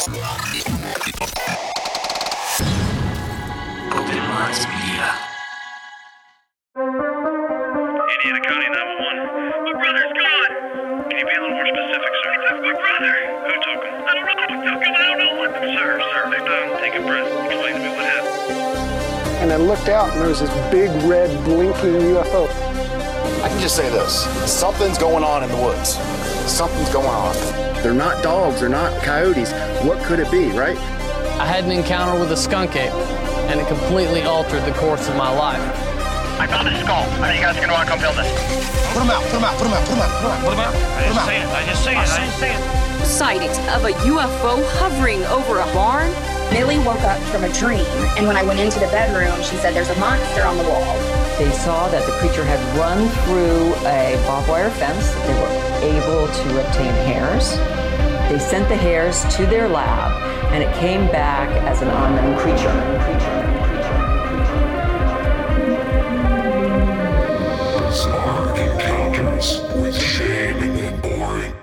Indiana County 911. My brother's gone. Can you be a little more specific, sir? My brother. Who took him? I don't know who took him. I don't know what. Sir, sir, take time. Take a breath. Explain to me what happened. and I looked out and there was this big red blinking UFO. I can just say this something's going on in the woods. Something's going on. They're not dogs, they're not coyotes. What could it be, right? I had an encounter with a skunk ape, and it completely altered the course of my life. I found his skull. Are you guys gonna want to come build this? Put him out, put him out, put him out, put him out, put him out. What about? I didn't see it. I just see it. I didn't see it. sightings of a UFO hovering over a barn. Millie woke up from a dream, and when I went into the bedroom, she said, There's a monster on the wall. They saw that the creature had run through a barbed wire fence. They were able to obtain hairs. They sent the hairs to their lab, and it came back as an unknown creature. Bizarre encounters with Shayn and Orin.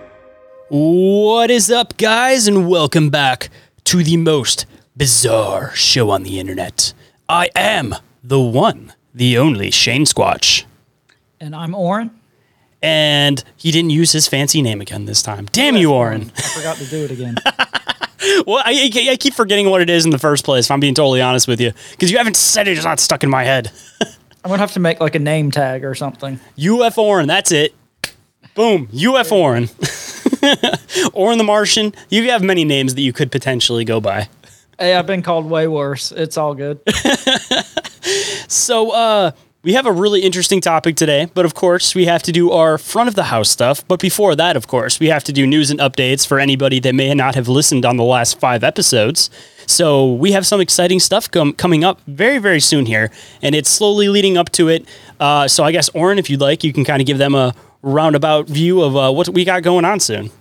What is up, guys, and welcome back to the most bizarre show on the internet. I am the one, the only Shayn Squatch. And I'm Orin. And he didn't use his fancy name again this time. Damn you, Orin. I forgot to do it again. well, I, I- keep forgetting what it is in the first place, if I'm being totally honest with you. Because you haven't said it, it's not stuck in my head. I'm gonna have to make like a name tag or something. UF Orin, that's it. Boom, UF Orin. Orin the Martian. You have many names that you could potentially go by. Hey, I've been called way worse. It's all good. So, uh, we have a really interesting topic today, but of course, we have to do our front of the house stuff. But before that, of course, we have to do news and updates for anybody that may not have listened on the last five episodes. So, we have some exciting stuff com- coming up very, very soon here, and it's slowly leading up to it. Uh, so, I guess, Orin, if you'd like, you can kind of give them a roundabout view of uh, what we got going on soon.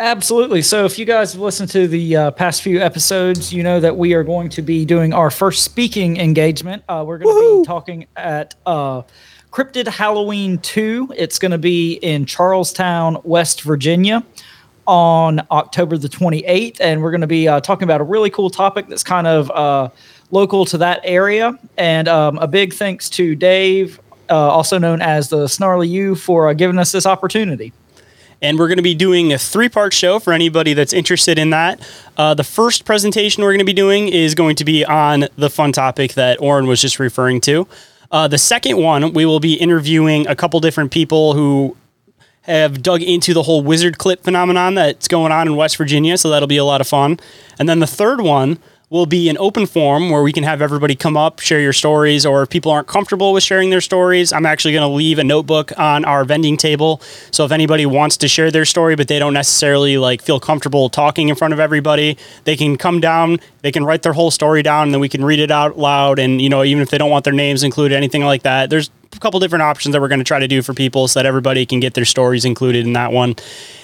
Absolutely. So, if you guys have listened to the uh, past few episodes, you know that we are going to be doing our first speaking engagement. Uh, we're going to be talking at uh, Cryptid Halloween 2. It's going to be in Charles Town, West Virginia on October the 28th. And we're going to be uh, talking about a really cool topic that's kind of uh, local to that area. And um, a big thanks to Dave, uh, also known as the Snarly Yow, for uh, giving us this opportunity. And we're going to be doing a three part show for anybody that's interested in that. Uh, the first presentation we're going to be doing is going to be on the fun topic that Orin was just referring to. Uh, the second one, we will be interviewing a couple different people who have dug into the whole wizard clip phenomenon that's going on in West Virginia, so that'll be a lot of fun. And then the third one will be an open forum where we can have everybody come up, share your stories, or if people aren't comfortable with sharing their stories, I'm actually going to leave a notebook on our vending table. So if anybody wants to share their story, but they don't necessarily like feel comfortable talking in front of everybody, they can come down, they can write their whole story down, and then we can read it out loud. And you know, even if they don't want their names included, anything like that, there's a couple different options that we're going to try to do for people so that everybody can get their stories included in that one.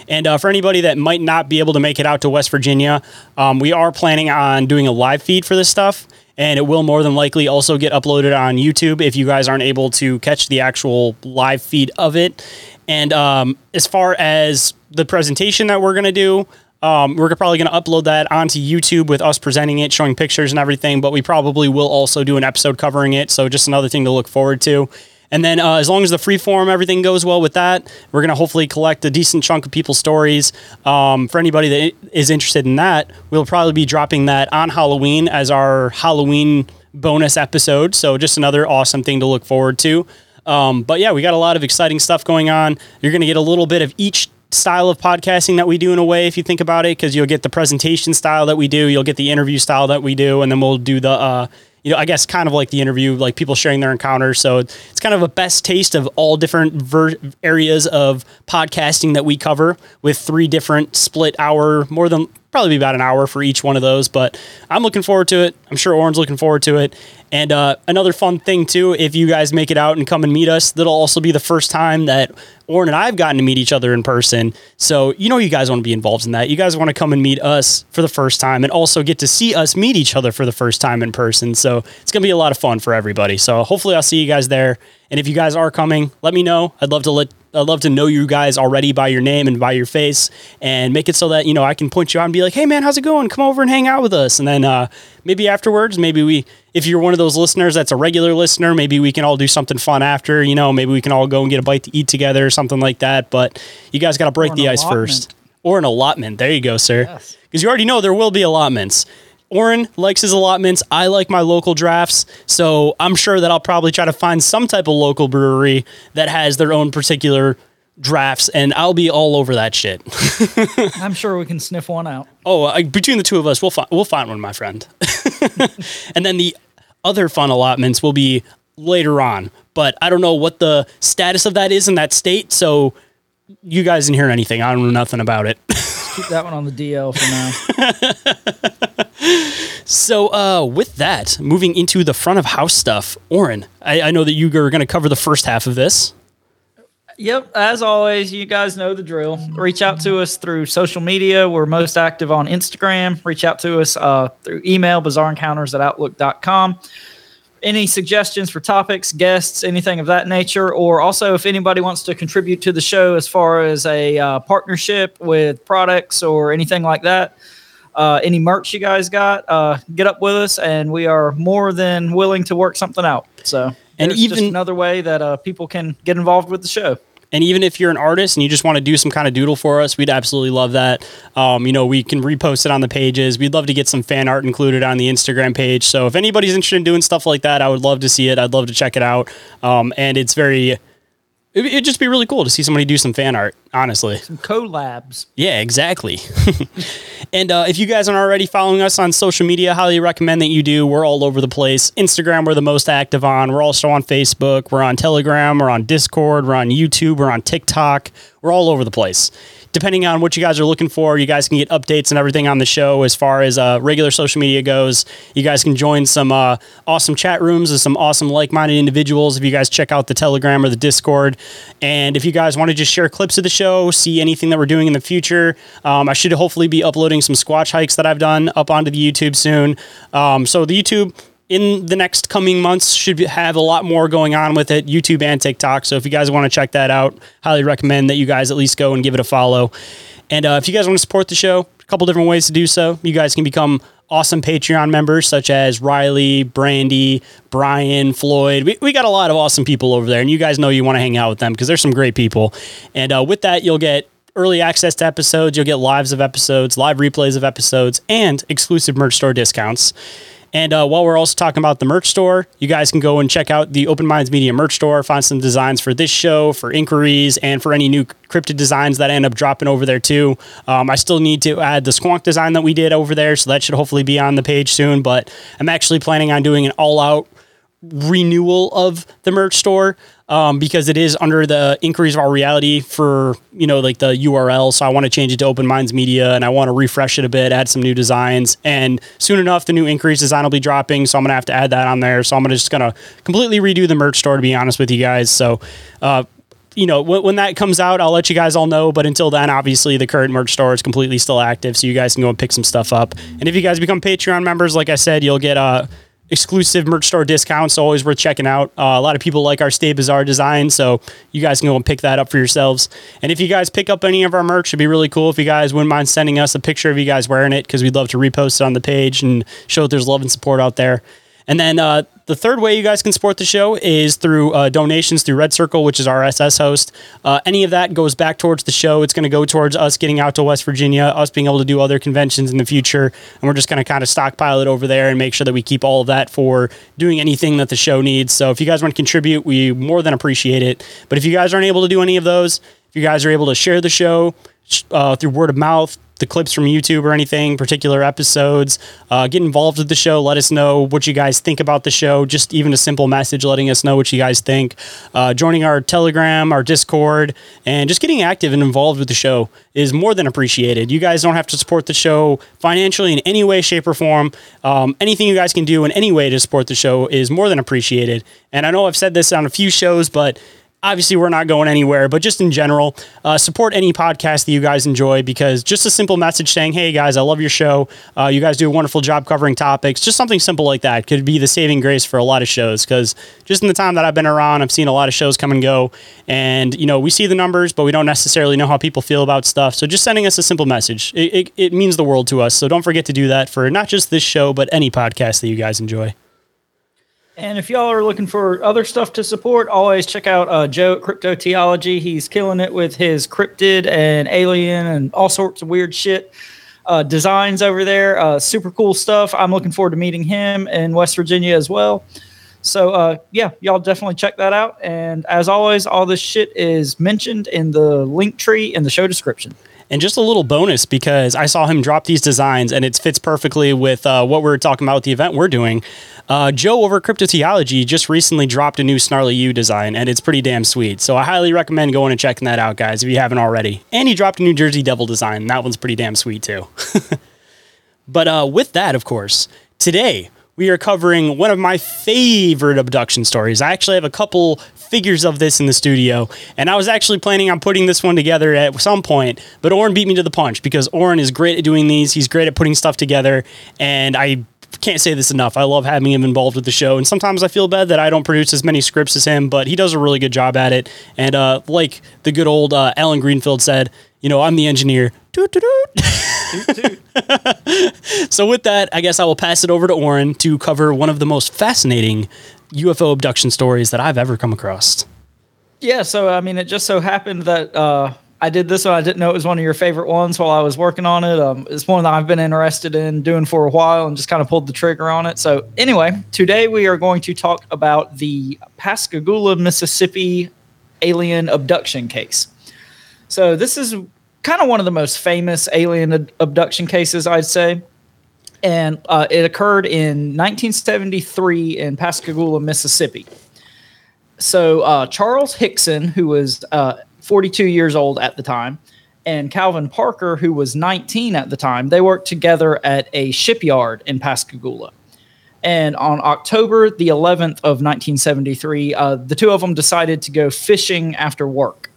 And uh, for anybody that might not be able to make it out to West Virginia, um, we are planning on doing a live feed for this stuff. And it will more than likely also get uploaded on YouTube if you guys aren't able to catch the actual live feed of it. And um, as far as the presentation that we're going to do, um, we're probably going to upload that onto YouTube with us presenting it, showing pictures and everything. But we probably will also do an episode covering it. So just another thing to look forward to. And then, uh, as long as the free form, everything goes well with that, we're going to hopefully collect a decent chunk of people's stories. Um, for anybody that is interested in that, we'll probably be dropping that on Halloween as our Halloween bonus episode. So, just another awesome thing to look forward to. Um, but yeah, we got a lot of exciting stuff going on. You're going to get a little bit of each style of podcasting that we do in a way, if you think about it, because you'll get the presentation style that we do, you'll get the interview style that we do, and then we'll do the, uh, you know, I guess kind of like the interview, like people sharing their encounters. So it's kind of a best taste of all different ver- areas of podcasting that we cover with three different split hour, more than probably be about an hour for each one of those. But I'm looking forward to it. I'm sure Orin's looking forward to it. And uh, another fun thing too, if you guys make it out and come and meet us, that'll also be the first time that Orin and I've gotten to meet each other in person. So you know you guys want to be involved in that. You guys want to come and meet us for the first time and also get to see us meet each other for the first time in person. So it's gonna be a lot of fun for everybody. So hopefully I'll see you guys there. And if you guys are coming, let me know. I'd love to let I'd love to know you guys already by your name and by your face, and make it so that you know I can point you out and be like, "Hey, man, how's it going? Come over and hang out with us." And then uh, maybe afterwards, maybe we, if you're one of those listeners that's a regular listener, maybe we can all do something fun after. You know, maybe we can all go and get a bite to eat together or something like that. But you guys got to break the ice first, or an allotment. There you go, sir. Yes. Because you already know there will be allotments. Orin likes his allotments. I like my local drafts. So I'm sure that I'll probably try to find some type of local brewery that has their own particular drafts, and I'll be all over that shit. I'm sure we can sniff one out. oh, between the two of us, we'll find we'll find one, my friend. and then the other fun allotments will be later on, but I don't know what the status of that is in that state. So you guys didn't hear anything. I don't know nothing about it. Keep that one on the DL for now. So, uh, with that, moving into the front of house stuff, Orin, I, I know that you are going to cover the first half of this. Yep, as always, you guys know the drill. Reach out to us through social media. We're most active on Instagram. Reach out to us uh, through email, bizarreencounters at outlook.com. Any suggestions for topics, guests, anything of that nature, or also if anybody wants to contribute to the show as far as a uh, partnership with products or anything like that, uh, any merch you guys got, uh, get up with us, and we are more than willing to work something out. So, And even- another way that uh, people can get involved with the show. And even if you're an artist and you just want to do some kind of doodle for us, we'd absolutely love that. Um, you know, we can repost it on the pages. We'd love to get some fan art included on the Instagram page. So if anybody's interested in doing stuff like that, I would love to see it. I'd love to check it out. Um, and it's very, it- it'd just be really cool to see somebody do some fan art, honestly. collabs. Yeah, exactly. and uh, if you guys aren't already following us on social media, highly recommend that you do. We're all over the place. Instagram, we're the most active on. We're also on Facebook. We're on Telegram. We're on Discord. We're on YouTube. We're on TikTok. We're all over the place. Depending on what you guys are looking for, you guys can get updates and everything on the show as far as uh, regular social media goes. You guys can join some uh, awesome chat rooms with some awesome like minded individuals if you guys check out the Telegram or the Discord. And if you guys want to just share clips of the show, see anything that we're doing in the future, um, I should hopefully be uploading some Squatch hikes that I've done up onto the YouTube soon. Um, so the YouTube in the next coming months should have a lot more going on with it, YouTube and TikTok. So if you guys want to check that out, highly recommend that you guys at least go and give it a follow. And uh, if you guys want to support the show, a couple different ways to do so. You guys can become awesome Patreon members such as Riley, Brandy, Brian, Floyd. We, we got a lot of awesome people over there, and you guys know you want to hang out with them because there's some great people. And uh, with that, you'll get early access to episodes, you'll get lives of episodes, live replays of episodes, and exclusive merch store discounts. And uh, while we're also talking about the merch store, you guys can go and check out the Open Minds Media merch store, find some designs for this show, for inquiries, and for any new cryptid designs that end up dropping over there too. Um, I still need to add the squonk design that we did over there, so that should hopefully be on the page soon. But I'm actually planning on doing an all out renewal of the merch store um, because it is under the inquiries of our reality for you know like the URL. So I want to change it to Open Minds Media and I want to refresh it a bit, add some new designs, and soon enough the new inquiries design will be dropping. So I'm gonna have to add that on there. So I'm gonna just gonna completely redo the merch store to be honest with you guys. So. Uh, you know, when, that comes out, I'll let you guys all know. But until then, obviously, the current merch store is completely still active, so you guys can go and pick some stuff up. And if you guys become Patreon members, like I said, you'll get uh, exclusive merch store discounts. Always worth checking out. Uh, a lot of people like our Stay Bizarre design, so you guys can go and pick that up for yourselves. And if you guys pick up any of our merch, it'd be really cool if you guys wouldn't mind sending us a picture of you guys wearing it because we'd love to repost it on the page and show that there's love and support out there. And then uh, the third way you guys can support the show is through uh, donations through Red Circle, which is our SS host. Uh, any of that goes back towards the show. It's going to go towards us getting out to West Virginia, us being able to do other conventions in the future. And we're just going to kind of stockpile it over there and make sure that we keep all of that for doing anything that the show needs. So if you guys want to contribute, we more than appreciate it. But if you guys aren't able to do any of those, if you guys are able to share the show uh, through word of mouth, the clips from YouTube or anything, particular episodes, uh, get involved with the show. Let us know what you guys think about the show. Just even a simple message letting us know what you guys think. Uh, joining our Telegram, our Discord, and just getting active and involved with the show is more than appreciated. You guys don't have to support the show financially in any way, shape, or form. Um, anything you guys can do in any way to support the show is more than appreciated. And I know I've said this on a few shows, but obviously we're not going anywhere, but just in general, uh, support any podcast that you guys enjoy because just a simple message saying, "Hey guys, I love your show. Uh, you guys do a wonderful job covering topics." Just something simple like that could be the saving grace for a lot of shows. Because just in the time that I've been around, I've seen a lot of shows come and go, and you know we see the numbers, but we don't necessarily know how people feel about stuff. So just sending us a simple message, it, it, it means the world to us. So don't forget to do that for not just this show, but any podcast that you guys enjoy. And if y'all are looking for other stuff to support, always check out uh, Joe at Cryptoteeology. He's killing it with his cryptid and alien and all sorts of weird shit uh, designs over there. Uh, super cool stuff. I'm looking forward to meeting him in West Virginia as well. So uh, yeah, y'all definitely check that out. And as always, all this shit is mentioned in the link tree in the show description. And just a little bonus because I saw him drop these designs and it fits perfectly with uh, what we're talking about with the event we're doing. Uh, Joe over Cryptoteeology just recently dropped a new Snarly Yow design and it's pretty damn sweet. So I highly recommend going and checking that out, guys, if you haven't already. And he dropped a New Jersey Devil design. That one's pretty damn sweet too. but uh, with that, of course, today we are covering one of my favorite abduction stories. I actually have a couple figures of this in the studio, and I was actually planning on putting this one together at some point, but Orin beat me to the punch because Orin is great at doing these. He's great at putting stuff together, and I can't say this enough. I love having him involved with the show, and sometimes I feel bad that I don't produce as many scripts as him, but he does a really good job at it. And uh, like the good old uh, Alan Greenfield said, you know, I'm the engineer. So with that, I guess I will pass it over to Orin to cover one of the most fascinating UFO abduction stories that I've ever come across. Yeah, so I mean, it just so happened that uh, I did this one. I didn't know it was one of your favorite ones while I was working on it. Um, it's one that I've been interested in doing for a while and just kind of pulled the trigger on it. So, anyway, today we are going to talk about the Pascagoula, Mississippi alien abduction case. So, this is kind of one of the most famous alien abduction cases, I'd say. And uh, it occurred in 1973 in Pascagoula, Mississippi. So, uh, Charles Hickson, who was uh, 42 years old at the time, and Calvin Parker, who was 19 at the time, they worked together at a shipyard in Pascagoula. And on October the 11th of 1973, uh, the two of them decided to go fishing after work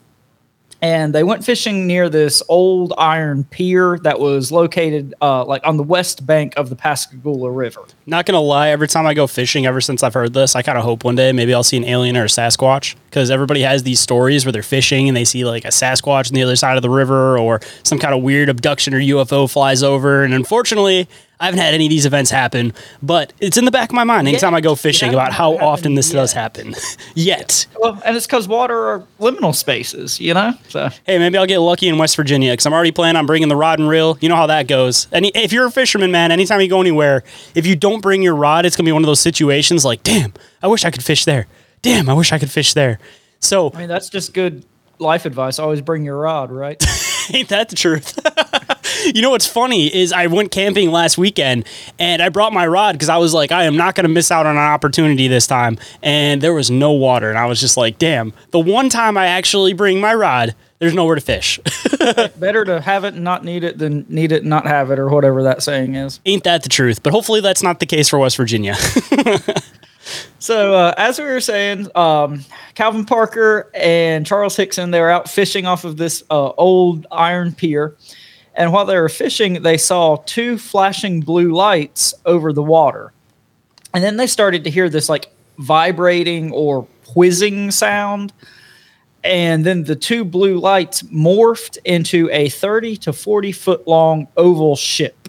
and they went fishing near this old iron pier that was located uh, like on the west bank of the Pascagoula River. Not gonna lie, every time I go fishing, ever since I've heard this, I kind of hope one day maybe I'll see an alien or a Sasquatch because everybody has these stories where they're fishing and they see like a Sasquatch on the other side of the river or some kind of weird abduction or UFO flies over. And unfortunately, I haven't had any of these events happen, but it's in the back of my mind anytime I go fishing about how often this yet. does happen. Yet. Well, and it's because water are liminal spaces, you know. So Hey, maybe I'll get lucky in West Virginia because I'm already planning on bringing the rod and reel. You know how that goes. And if you're a fisherman, man, anytime you go anywhere, if you don't bring your rod, it's gonna be one of those situations like, damn, I wish I could fish there. Damn, I wish I could fish there. So I mean, that's just good life advice. Always bring your rod, right? Ain't that the truth? you know what's funny is I went camping last weekend and I brought my rod because I was like, I am not going to miss out on an opportunity this time. And there was no water. And I was just like, damn, the one time I actually bring my rod, there's nowhere to fish. Better to have it and not need it than need it and not have it, or whatever that saying is. Ain't that the truth? But hopefully that's not the case for West Virginia. So uh, as we were saying, um, Calvin Parker and Charles Hickson they were out fishing off of this uh, old iron pier, and while they were fishing, they saw two flashing blue lights over the water, and then they started to hear this like vibrating or whizzing sound, and then the two blue lights morphed into a thirty to forty foot long oval ship.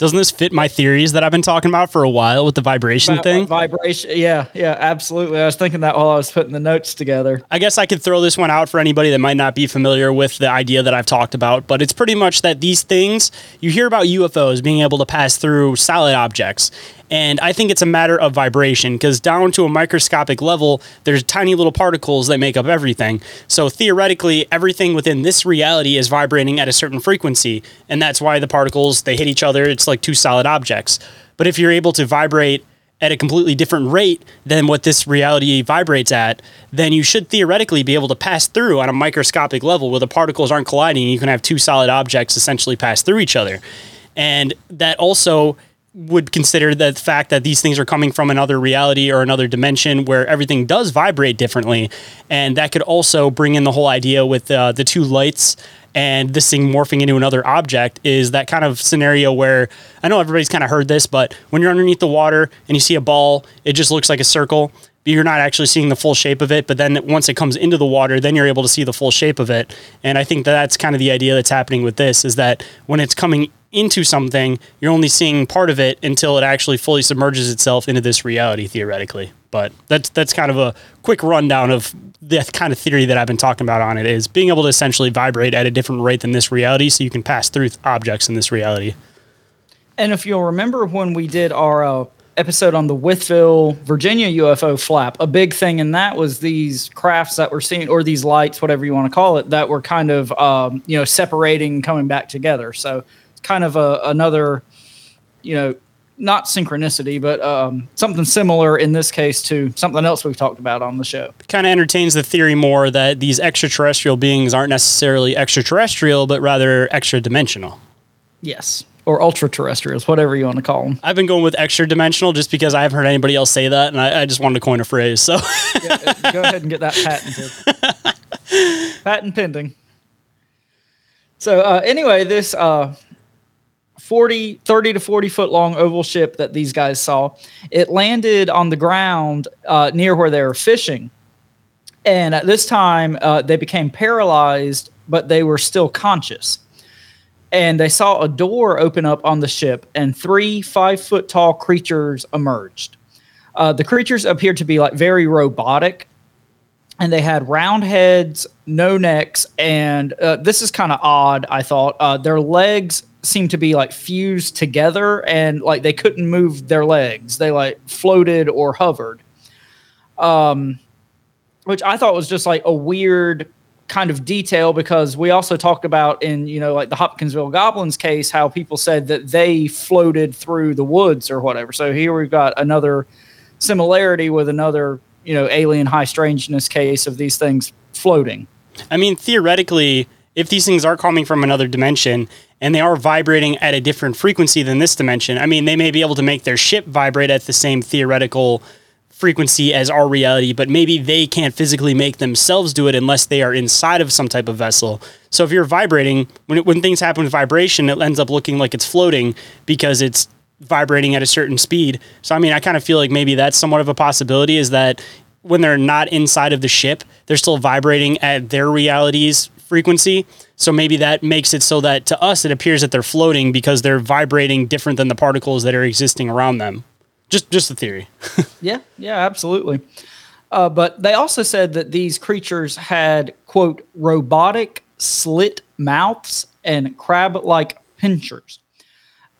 Doesn't this fit my theories that I've been talking about for a while with the vibration About, thing? vibration, yeah, yeah, absolutely. I was thinking that while I was putting the notes together. I guess I could throw this one out for anybody that might not be familiar with the idea that I've talked about, but it's pretty much that these things, you hear about UFOs being able to pass through solid objects. And I think it's a matter of vibration because down to a microscopic level, there's tiny little particles that make up everything. So theoretically, everything within this reality is vibrating at a certain frequency. And that's why the particles, they hit each other. It's like two solid objects. But if you're able to vibrate at a completely different rate than what this reality vibrates at, then you should theoretically be able to pass through on a microscopic level where the particles aren't colliding. You can have two solid objects essentially pass through each other. And that also would consider the fact that these things are coming from another reality or another dimension where everything does vibrate differently. And that could also bring in the whole idea with uh, the two lights and this thing morphing into another object is that kind of scenario where I know everybody's kind of heard this, but when you're underneath the water and you see a ball, it just looks like a circle. But you're not actually seeing the full shape of it. But then once it comes into the water, then you're able to see the full shape of it. And I think that that's kind of the idea that's happening with this is that when it's coming into something, you're only seeing part of it until it actually fully submerges itself into this reality theoretically. But that's that's kind of a quick rundown of the kind of theory that I've been talking about on it is being able to essentially vibrate at a different rate than this reality so you can pass through objects in this reality. And if you'll remember when we did our uh, episode on the Wytheville, Virginia UFO flap, a big thing in that was these crafts that were seen, or these lights, whatever you want to call it, that were kind of, um, you know, separating, coming back together. So kind of a, another, you know, not synchronicity, but um, something similar in this case to something else we've talked about on the show. Kind of entertains the theory more that these extraterrestrial beings aren't necessarily extraterrestrial, but rather extra dimensional. Yes. Or ultra terrestrials, whatever you want to call them. I've been going with extra dimensional just because I haven't heard anybody else say that, and I, I just wanted to coin a phrase. So yeah, go ahead and get that patented. Patent pending. So uh, anyway, this uh, 40, 30 to 40 foot long oval ship that these guys saw, it landed on the ground uh, near where they were fishing. And at this time, uh, they became paralyzed, but they were still conscious. And they saw a door open up on the ship, and three five foot tall creatures emerged. Uh, the creatures appeared to be like very robotic, and they had round heads, no necks, and uh, this is kind of odd. I thought uh, their legs seemed to be like fused together and like they couldn't move their legs. They like floated or hovered. Um which I thought was just like a weird kind of detail because we also talked about in, you know, like the Hopkinsville Goblins case how people said that they floated through the woods or whatever. So here we've got another similarity with another, you know, alien high strangeness case of these things floating. I mean, theoretically, if these things are coming from another dimension and they are vibrating at a different frequency than this dimension, I mean, they may be able to make their ship vibrate at the same theoretical frequency as our reality, but maybe they can't physically make themselves do it unless they are inside of some type of vessel. So if you're vibrating, when, it, when things happen with vibration, it ends up looking like it's floating because it's vibrating at a certain speed. So I mean, I kind of feel like maybe that's somewhat of a possibility is that when they're not inside of the ship, they're still vibrating at their reality's frequency. So maybe that makes it so that to us it appears that they're floating because they're vibrating different than the particles that are existing around them. Just just a theory. yeah, yeah, absolutely. Uh, but they also said that these creatures had quote robotic slit mouths and crab-like pinchers.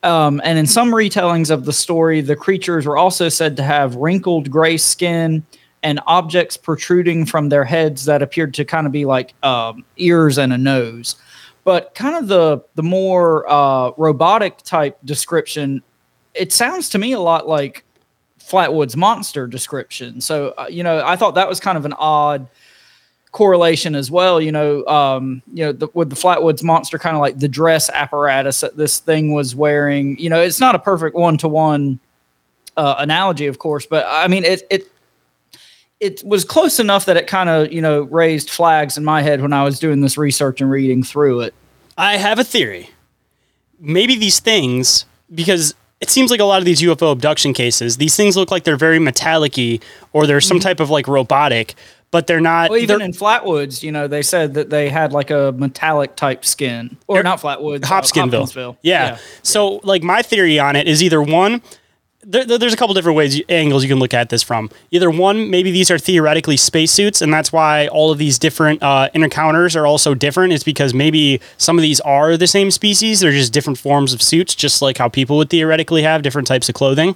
Um, and in some retellings of the story, the creatures were also said to have wrinkled gray skin and objects protruding from their heads that appeared to kind of be like um, ears and a nose. But kind of the the more uh, robotic type description, it sounds to me a lot like Flatwood's monster description. So uh, you know, I thought that was kind of an odd correlation as well. You know, um, you know, the, with the Flatwoods monster, kind of like the dress apparatus that this thing was wearing. You know, it's not a perfect one to one analogy, of course, but I mean, it it it was close enough that it kind of you know raised flags in my head when I was doing this research and reading through it. I have a theory. Maybe these things, because it seems like a lot of these UFO abduction cases, these things look like they're very metallic-y or they're some mm-hmm. type of like robotic, but they're not. Well, even in Flatwoods, you know, they said that they had like a metallic type skin, or not Flatwoods, Hopkinsville. Uh, Hopkinsville. Yeah. yeah. So, like, my theory on it is either one, there, there's a couple different ways angles you can look at this from. Either one, maybe these are theoretically spacesuits, and that's why all of these different uh, encounters are also different. Is because maybe some of these are the same species; they're just different forms of suits, just like how people would theoretically have different types of clothing.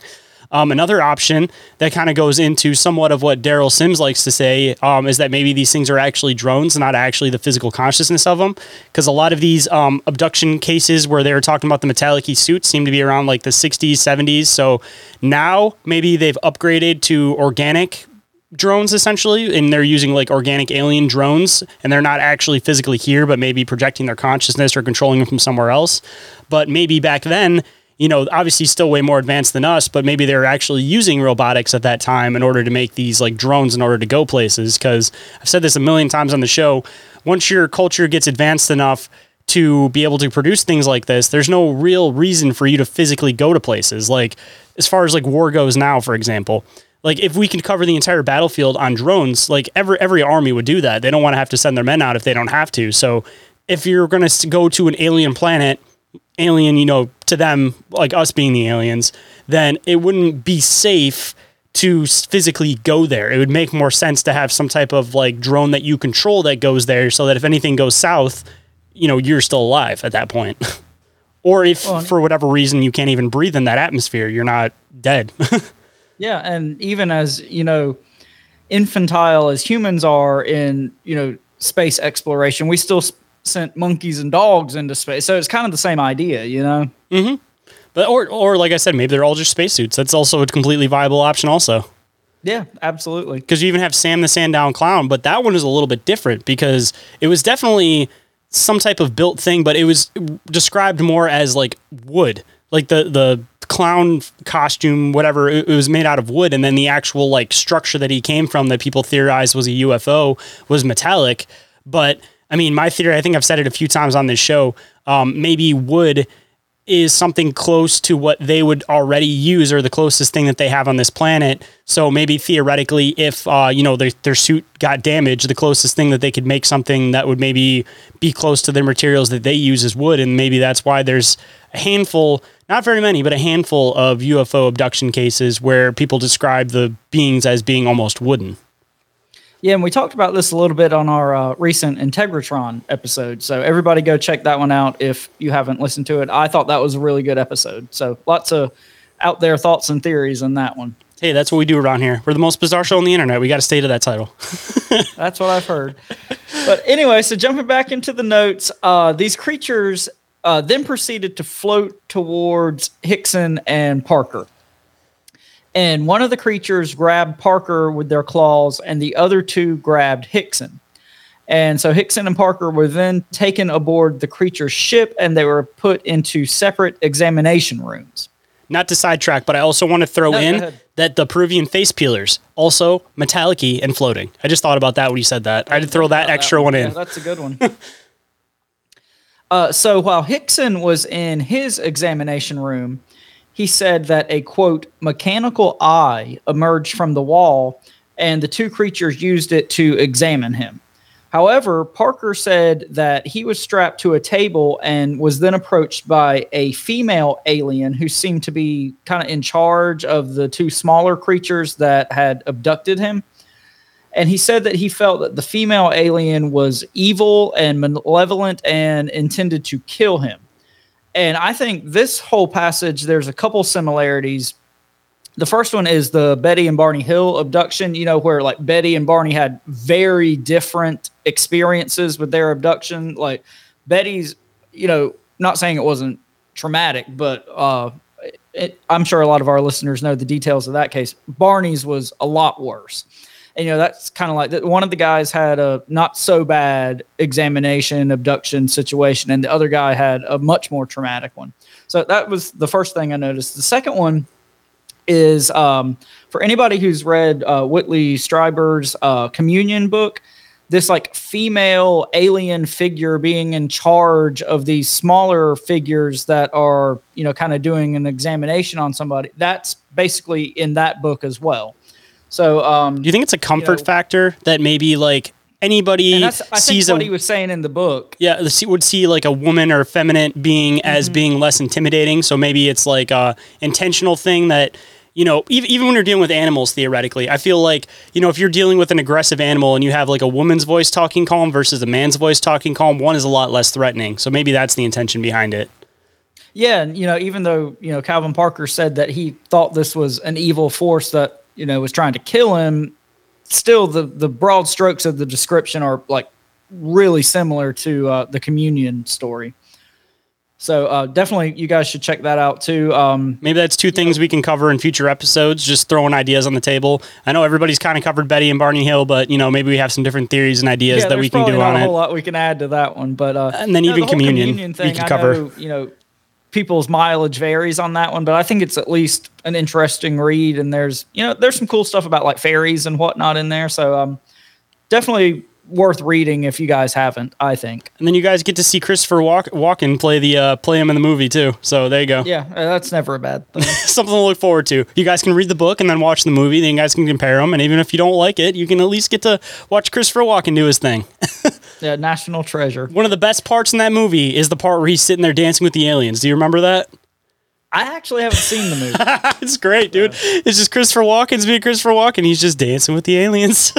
Um, another option that kind of goes into somewhat of what Derrel Sims likes to say um, is that maybe these things are actually drones, not actually the physical consciousness of them. Because a lot of these um, abduction cases where they were talking about the metallic suits seem to be around like the 60s, 70s. So now maybe they've upgraded to organic drones essentially and they're using like organic alien drones and they're not actually physically here but maybe projecting their consciousness or controlling them from somewhere else but maybe back then you know, obviously still way more advanced than us, but maybe they're actually using robotics at that time in order to make these like drones in order to go places. Because I've said this a million times on the show. Once your culture gets advanced enough to be able to produce things like this, there's no real reason for you to physically go to places. Like as far as like war goes now, for example. Like if we can cover the entire battlefield on drones, like every every army would do that. They don't want to have to send their men out if they don't have to. So if you're going to go to an alien planet, alien, you know, to them, like us being the aliens, then it wouldn't be safe to physically go there. It would make more sense to have some type of like drone that you control that goes there so that if anything goes south, you know, you're still alive at that point. or if Well, for whatever reason you can't even breathe in that atmosphere, you're not dead. Yeah, and even as you know, infantile as humans are in you know space exploration, we still sent monkeys and dogs into space. So it's kind of the same idea, you know. mm-hmm. But or or like I said, maybe they're all just spacesuits. That's also a completely viable option also. Yeah, absolutely. because you even have Sam the Sandown Clown, but that one is a little bit different because it was definitely some type of built thing, but it was described more as like wood, like the the clown costume, whatever. It, it was made out of wood, and then the actual like structure that he came from, that people theorized was a UFO, was metallic. But I mean, my theory, I think I've said it a few times on this show. Um, maybe wood is something close to what they would already use or the closest thing that they have on this planet. So maybe theoretically, if uh, you know their, their suit got damaged, the closest thing that they could make something that would maybe be close to the materials that they use is wood, and maybe that's why there's a handful, not very many, but a handful of UFO abduction cases where people describe the beings as being almost wooden. Yeah, and we talked about this a little bit on our uh, recent Integratron episode. So everybody go check that one out if you haven't listened to it. I thought that was a really good episode. So lots of out there thoughts and theories in that one. Hey, that's what we do around here. We're the most bizarre show on the internet. We got to stay to that title. That's what I've heard. but anyway, so jumping back into the notes, uh, these creatures uh, then proceeded to float towards Hickson and Parker. And one of the creatures grabbed Parker with their claws, and the other two grabbed Hickson. And so Hickson and Parker were then taken aboard the creature's ship and they were put into separate examination rooms. Not to sidetrack, but I also want to throw No, in that the Peruvian face peelers also metallic and floating. I just thought about that when you said that. I had to throw that extra one Yeah, in. that's a good one. uh, so while Hickson was in his examination room, he said that a quote mechanical eye emerged from the wall, and the two creatures used it to examine him. However, Parker said that he was strapped to a table and was then approached by a female alien who seemed to be kind of in charge of the two smaller creatures that had abducted him and he said that he felt that the female alien was evil and malevolent and intended to kill him. And I think this whole passage, there's a couple similarities. The first one is the Betty and Barney Hill abduction, you know, where like Betty and Barney had very different experiences with their abduction. Like Betty's, you know, not saying it wasn't traumatic, but uh, it, I'm sure a lot of our listeners know the details of that case. Barney's was a lot worse. And, you know, that's kind of like that. One of the guys had a not so bad examination, abduction situation, and the other guy had a much more traumatic one. So that was the first thing I noticed. The second one is um, for anybody who's read uh, Whitley Strieber's uh, Communion book, this like female alien figure being in charge of these smaller figures that are, you know, kind of doing an examination on somebody. That's basically in that book as well. So, um, Do you think it's a comfort know- factor that maybe like anybody and that's I think sees what a he was saying in the book. yeah would see like a woman or feminine being Mm-hmm. as being less intimidating? So maybe it's like a intentional thing that you know even, even when you're dealing with animals theoretically i feel like you know if you're dealing with an aggressive animal and you have like a woman's voice talking calm versus a man's voice talking calm one is a lot less threatening so maybe that's the intention behind it Yeah, and you know, even though you know Calvin Parker said that he thought this was an evil force that you know was trying to kill him, still the the broad strokes of the description are like really similar to uh, the communion story. So uh, definitely, you guys should check that out too. Um, Maybe that's two things we can cover in future episodes, just throwing ideas on the table. I know everybody's kind of covered Betty and Barney Hill, but you know, maybe we have some different theories and ideas yeah, that we can do on a whole it. lot we can add to that one, but uh, And then you know, even the communion we thing, could I cover. know, you know, people's mileage varies on that one, but I think it's at least an interesting read. And there's you know there's some cool stuff about like fairies and whatnot in there. So um, definitely worth reading if you guys haven't. I think. And then you guys get to see Christopher Walk- Walken play the uh, play him in the movie too. So there you go. Yeah, uh, that's never a bad thing. Something to look forward to. You guys can read the book and then watch the movie. Then you guys can compare them. And even if you don't like it, you can at least get to watch Christopher Walken do his thing. yeah, national treasure. One of the best parts in that movie is the part where he's sitting there dancing with the aliens. Do you remember that? I actually haven't seen the movie. it's great, dude. It's just Christopher Walken's being Christopher Walken. He's just dancing with the aliens.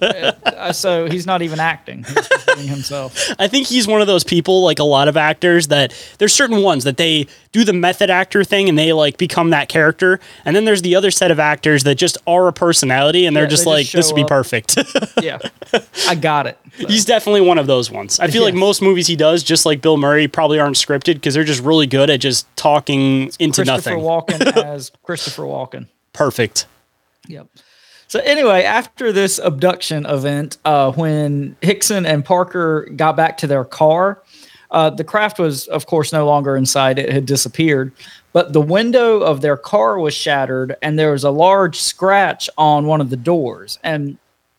Uh, so he's not even acting; he's just himself. I think he's one of those people, like a lot of actors, that there's certain ones that they do the method actor thing and they like become that character. And then there's the other set of actors that just are a personality and they're Yeah, just they like, just this would be up. perfect. Yeah, I got it. he's definitely one of those ones. I feel like most movies he does, just like Bill Murray, probably aren't scripted because they're just really good at just talking into Christopher nothing. Walken as Christopher Walken. Perfect. Yep. So anyway, after this abduction event, uh, when Hickson and Parker got back to their car, uh, the craft was, of course, no longer inside. It had disappeared. But the window of their car was shattered, and there was a large scratch on one of the doors. And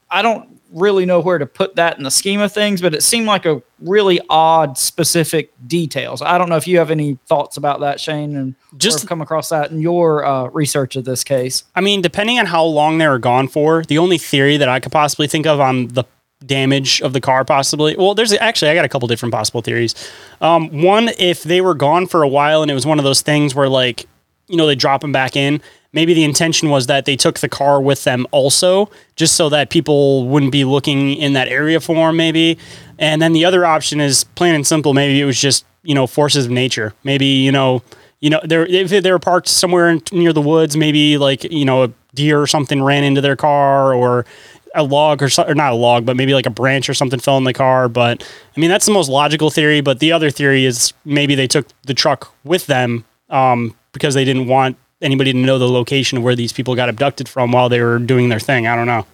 I don't really know where to put that in the scheme of things, but it seemed like a really odd, specific details. I don't know if you have any thoughts about that, Shayn, and Just- come across that in your uh, research of this case. I mean, depending on how long they were gone for, the only theory that I could possibly think of on the damage of the car, possibly. Well, there's actually I got a couple different possible theories. Um, one, if they were gone for a while and it was one of those things where like, you know, they drop them back in. Maybe the intention was that they took the car with them also, just so that people wouldn't be looking in that area for them, maybe. And then the other option is plain and simple. Maybe it was just you know forces of nature. Maybe you know you know they're if they were parked somewhere in, near the woods, maybe like you know a deer or something ran into their car or a log or, so, or not a log, but maybe like a branch or something fell in the car. But I mean that's the most logical theory. But the other theory is maybe they took the truck with them um, because they didn't want anybody to know the location where these people got abducted from while they were doing their thing. I don't know.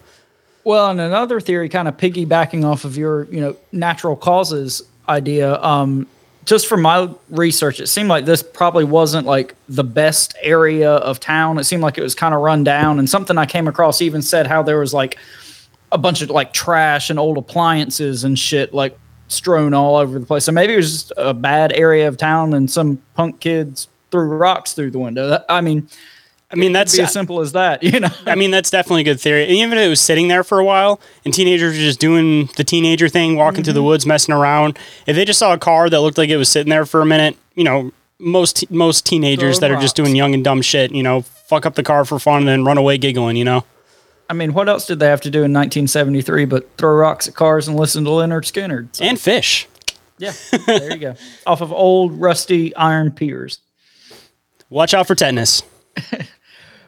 Well, and another theory, kind of piggybacking off of your, you know, natural causes idea. Um, just from my research, it seemed like this probably wasn't like the best area of town. It seemed like it was kind of run down. And something I came across even said how there was like a bunch of like trash and old appliances and shit like strewn all over the place. So maybe it was just a bad area of town and some punk kids threw rocks through the window. I mean, I mean that's as simple as that, you know. I mean, that's definitely a good theory. And even if it was sitting there for a while and teenagers were just doing the teenager thing, walking through the mm-hmm. woods, messing around, if they just saw a car that looked like it was sitting there for a minute, you know, most most teenagers Throw that are just doing young and dumb shit, you know, fuck up the car for fun and then run away giggling, you know. I mean, what else did they have to do in 1973 but throw rocks at cars and listen to Lynyrd Skynyrd? So, And fish. yeah, there you go. Off of old rusty iron piers. Watch out for tetanus.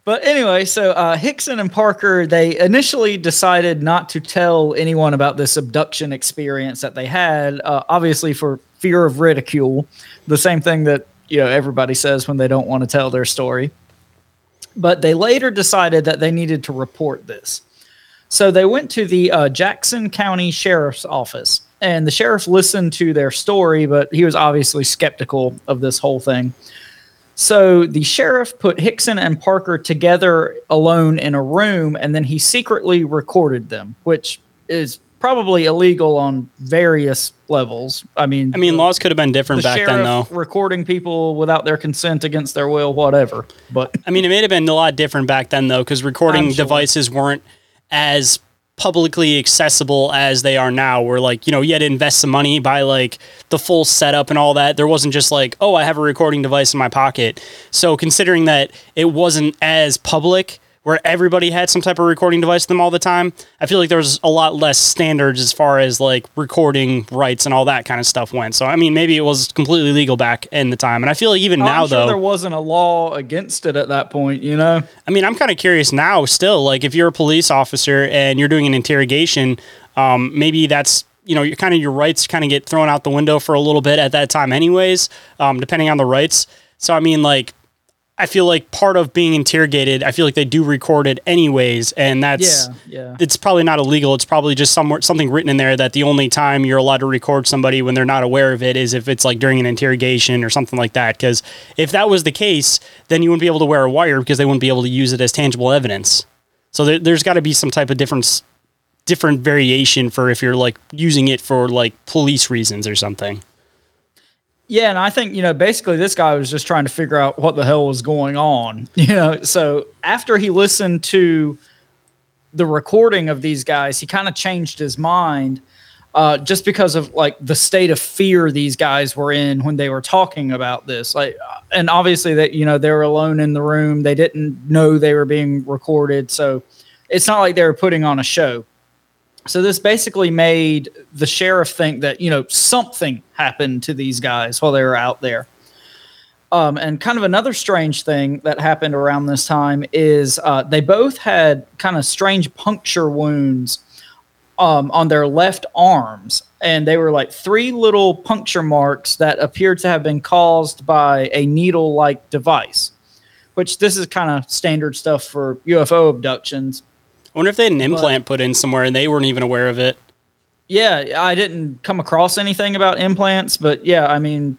But anyway, so uh, Hickson and Parker, they initially decided not to tell anyone about this abduction experience that they had, uh, obviously for fear of ridicule. The same thing that you know everybody says when they don't want to tell their story. But they later decided that they needed to report this. So they went to the uh, Jackson County Sheriff's Office, and the sheriff listened to their story, but he was obviously skeptical of this whole thing. So the sheriff put Hickson and Parker together alone in a room, and then he secretly recorded them, which is probably illegal on various levels. I mean, I mean, laws could have been different the back then, though. recording people without their consent against their will, whatever. But I mean, it may have been a lot different back then, though, because recording sure. devices weren't as publicly accessible as they are now. Where like you know you had to invest some money, buy like the full setup and all that. There wasn't just like oh I have a recording device in my pocket. So considering that it wasn't as public. Where everybody had some type of recording device with them all the time, I feel like there's a lot less standards as far as like recording rights and all that kind of stuff went. So I mean, maybe it was completely legal back in the time, and I feel like even now I'm sure though, there wasn't a law against it at that point, you know. I mean, I'm kind of curious now still, like if you're a police officer and you're doing an interrogation, um, maybe that's, you know, your kind of your rights kind of get thrown out the window for a little bit at that time anyways, um, depending on the rights. So, I mean, like, I feel like part of being interrogated, I feel like they do record it anyways, and that's Yeah, yeah. it's probably not illegal. It's probably just somewhere something written in there that the only time you're allowed to record somebody when they're not aware of it is if it's like during an interrogation or something like that. Because if that was the case, then you wouldn't be able to wear a wire because they wouldn't be able to use it as tangible evidence. So there, there's got to be some type of difference, different variation for if you're like using it for like police reasons or something. Yeah, and I think you know basically this guy was just trying to figure out what the hell was going on. You know, so after he listened to the recording of these guys, he kind of changed his mind. Uh, just because of like the state of fear these guys were in when they were talking about this, like, uh, and obviously that you know they were alone in the room, they didn't know they were being recorded, so it's not like they were putting on a show. So this basically made the sheriff think that you know something happened to these guys while they were out there. Um, and kind of another strange thing that happened around this time is uh, they both had kind of strange puncture wounds um, on their left arms, and they were like three little puncture marks that appeared to have been caused by a needle-like device. Which this is kind of standard stuff for UFO abductions. I wonder if they had an implant put in somewhere and they weren't even aware of it. Yeah, I didn't come across anything about implants, but yeah, I mean,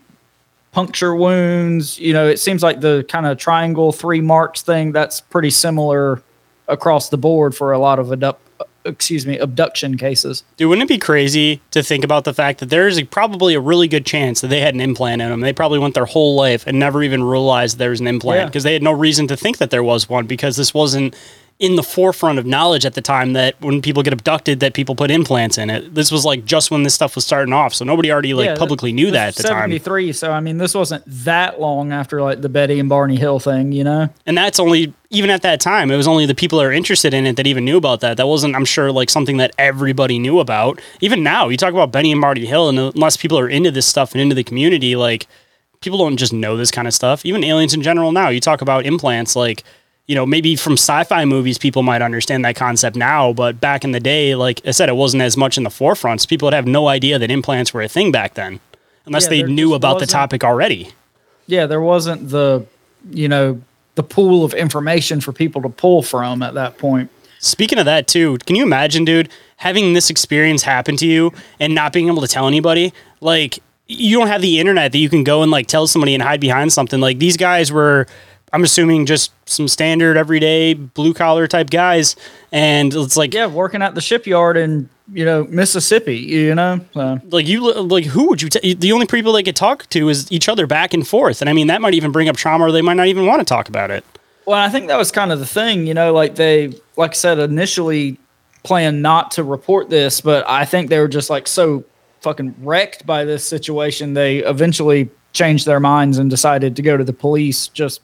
puncture wounds, you know, it seems like the kind of triangle three marks thing, that's pretty similar across the board for a lot of abduct, excuse me, abduction cases. Dude, wouldn't it be crazy to think about the fact that there's a, probably a really good chance that they had an implant in them? They probably went their whole life and never even realized there was an implant Yeah. because they had no reason to think that there was one because this wasn't in the forefront of knowledge at the time that when people get abducted that people put implants in it. This was like just when this stuff was starting off, so nobody already like Yeah, publicly knew that at the time. 73, so I mean, this wasn't that long after like the Betty and Barney Hill thing, you know? And that's only even at that time, it was only the people that are interested in it that even knew about that. That wasn't, I'm sure, like something that everybody knew about. Even now, you talk about Benny and Marty Hill, and unless people are into this stuff and into the community, like people don't just know this kind of stuff. Even aliens in general now, you talk about implants, like you know, maybe from sci-fi movies, people might understand that concept now, but back in the day, like I said, it wasn't as much in the forefront. So people would have no idea that implants were a thing back then, unless Yeah, they knew about the topic already. Yeah, there wasn't the, you know, the pool of information for people to pull from at that point. Speaking of that too, can you imagine, dude, having this experience happen to you and not being able to tell anybody? Like you don't have the internet that you can go and like tell somebody and hide behind something. Like these guys were I'm assuming just some standard everyday blue collar type guys and it's like Yeah, working at the shipyard in, you know, Mississippi, you know? So, like you like who would you t- the only people they could talk to is each other back and forth and i mean that might even bring up trauma or they might not even want to talk about it Well, I think that was kind of the thing, you know, like they, like I said, initially planned not to report this, but I think they were just like so fucking wrecked by this situation. They eventually changed their minds and decided to go to the police just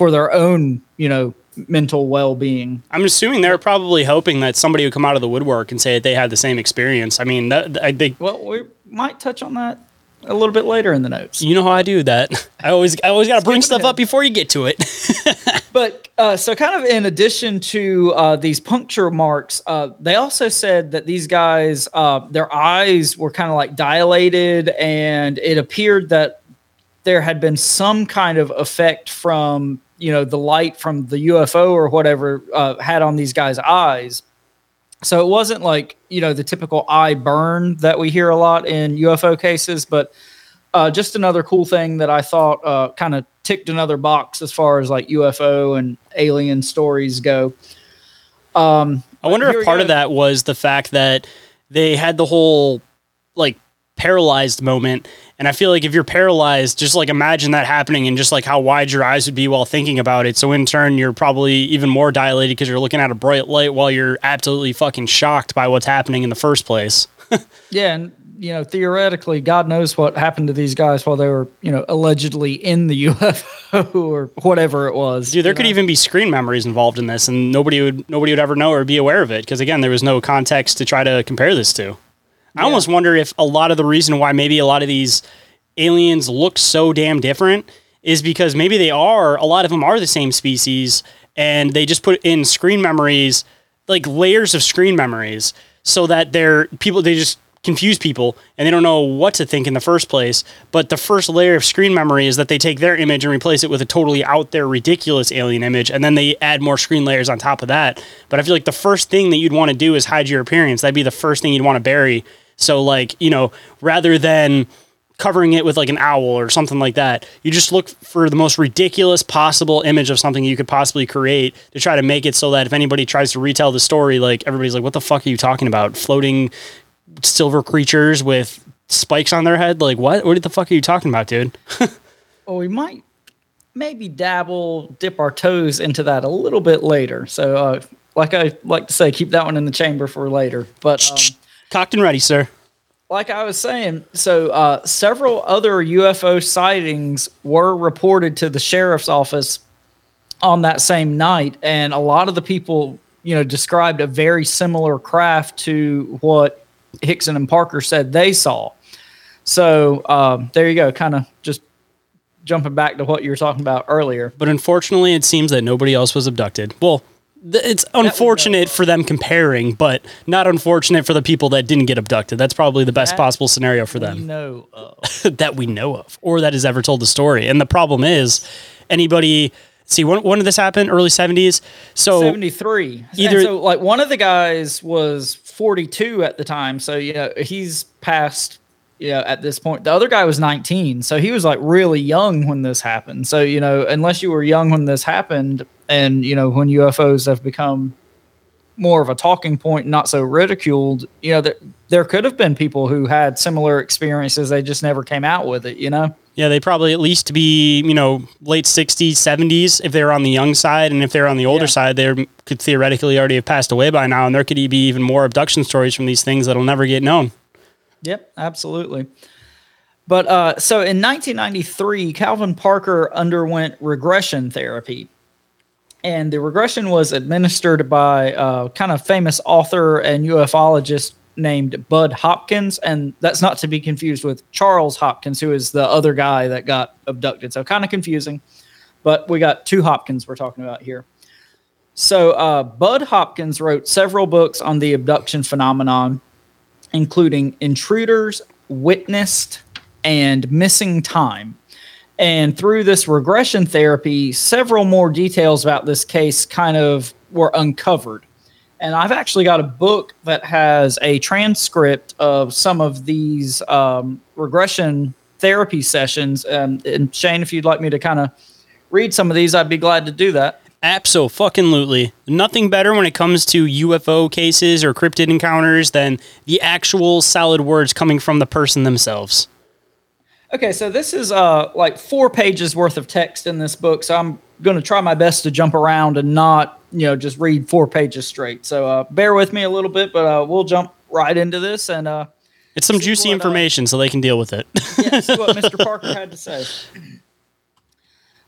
for their own, you know, mental well being. i'm assuming they're probably hoping that somebody would come out of the woodwork and say that they had the same experience i mean that i think Well, we might touch on that a little bit later in the notes. you know how i do that i always i always got to bring stuff up before you get to it But uh, so, kind of in addition to uh, these puncture marks, uh, they also said that these guys, uh, their eyes were kind of like dilated, and it appeared that there had been some kind of effect from you know the light from the UFO or whatever uh, had on these guys' eyes. So it wasn't like you know the typical eye burn that we hear a lot in UFO cases, but uh, just another cool thing that I thought uh, kind of ticked another box as far as like UFO and alien stories go. Um, I wonder if part of that was the fact that they had the whole like paralyzed moment. And I feel like if you're paralyzed, just like imagine that happening and just like how wide your eyes would be while thinking about it. So in turn, you're probably even more dilated because you're looking at a bright light while you're absolutely fucking shocked by what's happening in the first place. Yeah, and you know, theoretically, God knows what happened to these guys while they were, you know, allegedly in the UFO or whatever it was. Dude, there could know? even be screen memories involved in this, and nobody would nobody would ever know or be aware of it because again, there was no context to try to compare this to. I almost wonder if a lot of the reason why maybe a lot of these aliens look so damn different is because maybe they are a lot of them are the same species, and they just put in screen memories, like layers of screen memories, so that they're people they just confuse people and they don't know what to think in the first place. But the first layer of screen memory is that they take their image and replace it with a totally out there, ridiculous alien image, and then they add more screen layers on top of that. But I feel like the first thing that you'd want to do is hide your appearance. That'd be the first thing you'd want to bury. So, like, you know, rather than covering it with like an owl or something like that. You just look for the most ridiculous possible image of something you could possibly create to try to make it so that if anybody tries to retell the story, like everybody's like, what the fuck are you talking about? Floating silver creatures with spikes on their head? Like, what? What the fuck are you talking about, dude? well, we might maybe dabble, dip our toes into that a little bit later. So, uh, like I like to say, keep that one in the chamber for later. But um, cocked and ready, sir like I was saying, so uh, several other UFO sightings were reported to the sheriff's office on that same night, and a lot of the people, you know, described a very similar craft to what Hickson and Parker said they saw. So um, there you go, kind of just jumping back to what you were talking about earlier. But unfortunately, it seems that nobody else was abducted. Well, it's unfortunate for them comparing, but not unfortunate for the people that didn't get abducted. That's probably the best That possible scenario for them. No, that we know of, or that has ever told the story. And the problem is, anybody see when, when did this happen? Early seventies. So 73. Either and so like one of the guys was 42 at the time, so you know he's past you know at this point. The other guy was 19, so he was like really young when this happened. So you know unless you were young when this happened, and you know when UFOs have become more of a talking point, not so ridiculed, you know, there, there could have been people who had similar experiences. They just never came out with it, you know? Yeah, they probably at least be you know late sixties, seventies if they're on the young side, and if they're on the older side, they could theoretically already have passed away by now, and there could be even more abduction stories from these things that'll never get known. Yep, absolutely. But uh, so in 1993, Calvin Parker underwent regression therapy. And the regression was administered by a kind of famous author and ufologist named Bud Hopkins. And that's not to be confused with Charles Hopkins, who is the other guy that got abducted. So kind of confusing. But we got two Hopkins we're talking about here. So uh, Bud Hopkins wrote several books on the abduction phenomenon including Intruders, Witnessed, and Missing Time. And through this regression therapy, several more details about this case kind of were uncovered. And I've actually got a book that has a transcript of some of these um, regression therapy sessions. Um, and Shayn, if you'd like me to kind of read some of these, I'd be glad to do that. Absolutely. Nothing better when it comes to UFO cases or cryptid encounters than the actual solid words coming from the person themselves. Okay, so this is uh like four pages worth of text in this book, so I'm going to try my best to jump around and not you know just read four pages straight. So uh, bear with me a little bit, but uh, we'll jump right into this and uh, It's some juicy what, uh, information, so they can deal with it. yeah, see what Mr. Parker had to say.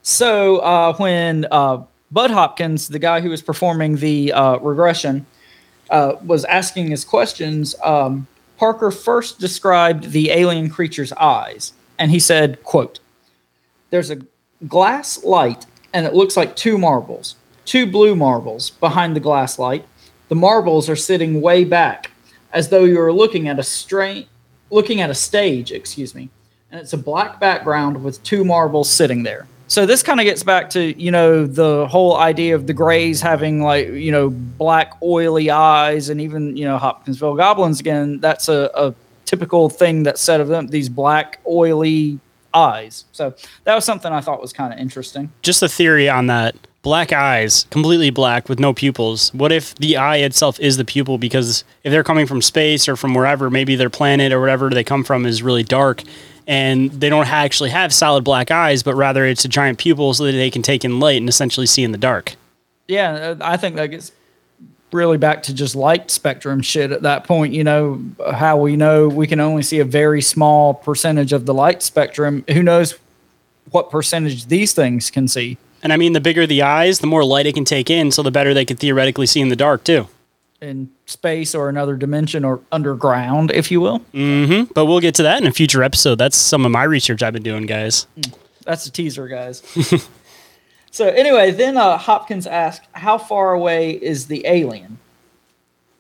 So uh, when uh, Bud Hopkins, the guy who was performing the uh, regression, uh, was asking his questions, um, Parker first described the alien creature's eyes, and he said, "quote There's a glass light, and it looks like two marbles, two blue marbles behind the glass light. The marbles are sitting way back, as though you were looking at a straight, looking at a stage. Excuse me, and it's a black background with two marbles sitting there." So this kind of gets back to you know the whole idea of the Greys having like you know black oily eyes, and even you know Hopkinsville goblins again. That's a, a typical thing that's said of them. These black oily eyes. So that was something I thought was kind of interesting. Just a theory on that. Black eyes, completely black with no pupils. What if the eye itself is the pupil? Because if they're coming from space or from wherever, maybe their planet or whatever they come from is really dark and they don't actually have solid black eyes, but rather it's a giant pupil so that they can take in light and essentially see in the dark. Yeah, I think that gets really back to just light spectrum shit at that point. You know, how we know we can only see a very small percentage of the light spectrum. Who knows what percentage these things can see? And I mean, the bigger the eyes, the more light it can take in, so the better they could theoretically see in the dark, too. In space or another dimension or underground, if you will. Mm-hmm. But we'll get to that in a future episode. That's some of my research I've been doing, guys. That's a teaser, guys. so anyway, then uh, Hopkins asked, "How far away is the alien?"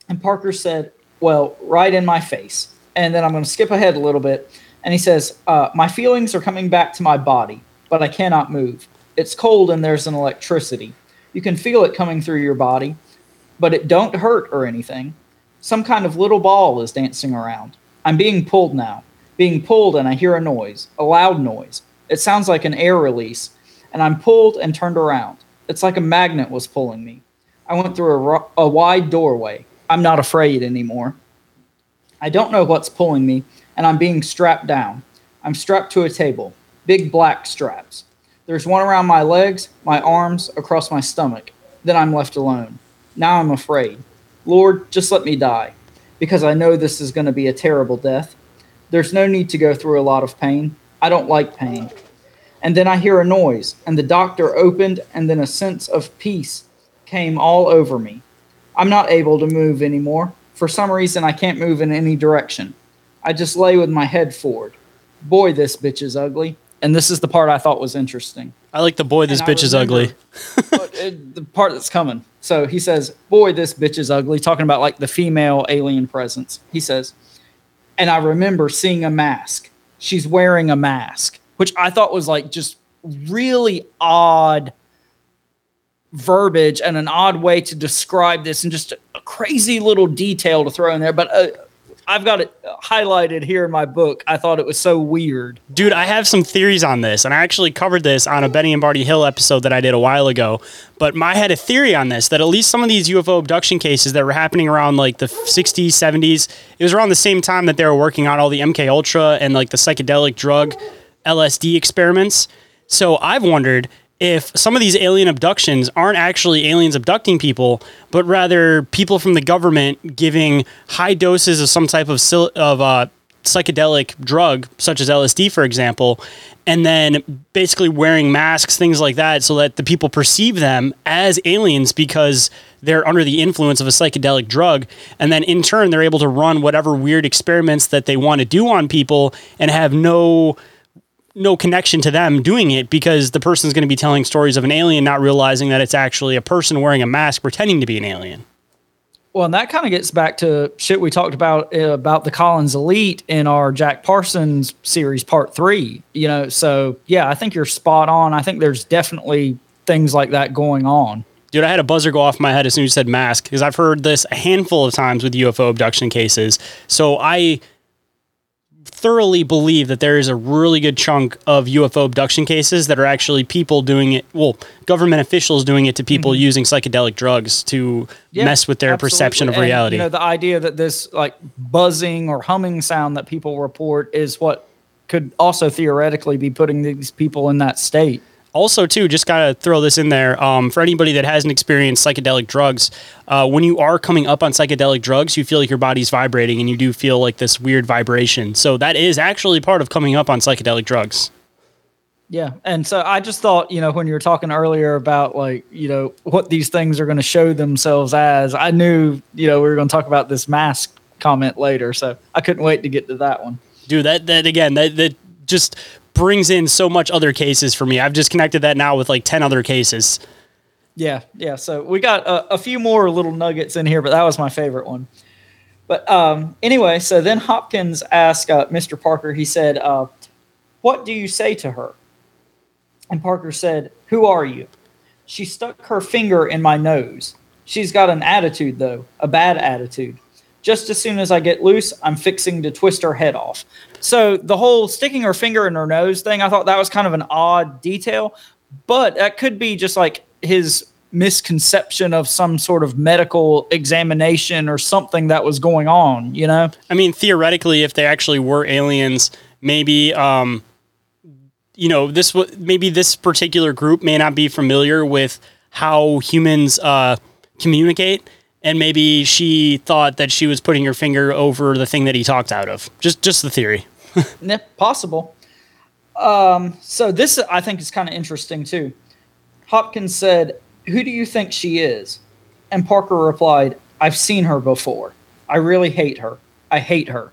And Parker said, "Well, right in my face. and then I'm going to skip ahead a little bit. And he says, uh, My feelings are coming back to my body, but I cannot move. It's cold and there's an electricity. You can feel it coming through your body, but it don't hurt or anything. Some kind of little ball is dancing around. I'm being pulled now. Being pulled, and I hear a noise, a loud noise. It sounds like an air release, and I'm pulled and turned around. It's like a magnet was pulling me. I went through a, ro- a wide doorway. I'm not afraid anymore. I don't know what's pulling me, and I'm being strapped down. I'm strapped to a table, big black straps. There's one around my legs, my arms, across my stomach. Then I'm left alone. Now I'm afraid. Lord, just let me die, because I know this is going to be a terrible death. There's no need to go through a lot of pain. I don't like pain. And then I hear a noise, and the doctor opened, and then a sense of peace came all over me. I'm not able to move anymore. For some reason, I can't move in any direction. I just lay with my head forward. Boy, this bitch is ugly. And this is the part I thought was interesting. I like the boy, this And bitch is ugly. Uh, the part that's coming. So he says, Boy, this bitch is ugly, talking about like the female alien presence. He says, And I remember seeing a mask. She's wearing a mask, which I thought was like just really odd verbiage and an odd way to describe this and just a crazy little detail to throw in there. But uh, I've got it highlighted here in my book. I thought it was so weird. Dude, I have some theories on this, and I actually covered this on a Benny and Barty Hill episode that I did a while ago. But I had a theory on this that at least some of these UFO abduction cases that were happening around like the 60s, 70s, it was around the same time that they were working on all the MK Ultra and like the psychedelic drug LSD experiments. So I've wondered if some of these alien abductions aren't actually aliens abducting people, but rather people from the government giving high doses of some type of sil- of uh, psychedelic drug, such as LSD, for example, and then basically wearing masks, things like that, so that the people perceive them as aliens because they're under the influence of a psychedelic drug. And then in turn, they're able to run whatever weird experiments that they want to do on people and have no no connection to them doing it because the person's going to be telling stories of an alien, not realizing that it's actually a person wearing a mask pretending to be an alien. Well, and that kind of gets back to shit we talked about uh, about the Collins Elite in our Jack Parsons series, part three. You know, so yeah, I think you're spot on. I think there's definitely things like that going on. Dude, I had a buzzer go off my head as soon as you said mask because I've heard this a handful of times with UFO abduction cases. So I thoroughly believe that there is a really good chunk of UFO abduction cases that are actually people doing it, well, government officials doing it to people mm-hmm. using psychedelic drugs to Yeah, mess with their perception of absolutely. And, reality. you know, the idea that this like buzzing or humming sound that people report is what could also theoretically be putting these people in that state. Also too just gotta throw this in there um, for anybody that hasn't experienced psychedelic drugs uh, when you are coming up on psychedelic drugs you feel like your body's vibrating and you do feel like this weird vibration so that is actually part of coming up on psychedelic drugs Yeah. And so I just thought, you know, when you were talking earlier about like, you know, what these things are going to show themselves as, I knew, you know, we were going to talk about this mask comment later. So I couldn't wait to get to that one. dude that that again that that just brings in so much other cases for me i've just connected that now with like 10 other cases Yeah. Yeah. So we got a, a few more little nuggets in here, but that was my favorite one. But um, anyway, so then Hopkins asked uh, Mr. Parker, he said, uh, What do you say to her? And Parker said, Who are you? She stuck her finger in my nose. She's got an attitude, though, a bad attitude. Just as soon as I get loose, I'm fixing to twist her head off. So the whole sticking her finger in her nose thing, I thought that was kind of an odd detail, but that could be just like his misconception of some sort of medical examination or something that was going on, you know? I mean, theoretically, if they actually were aliens, maybe, um, you know, this w- maybe this particular group may not be familiar with how humans uh, communicate, and maybe she thought that she was putting her finger over the thing that he talked out of. Just, just the theory. Yeah, possible. Um, so this I think is kind of interesting too. Hopkins said, "Who do you think she is?" And Parker replied, "I've seen her before. I really hate her. I hate her."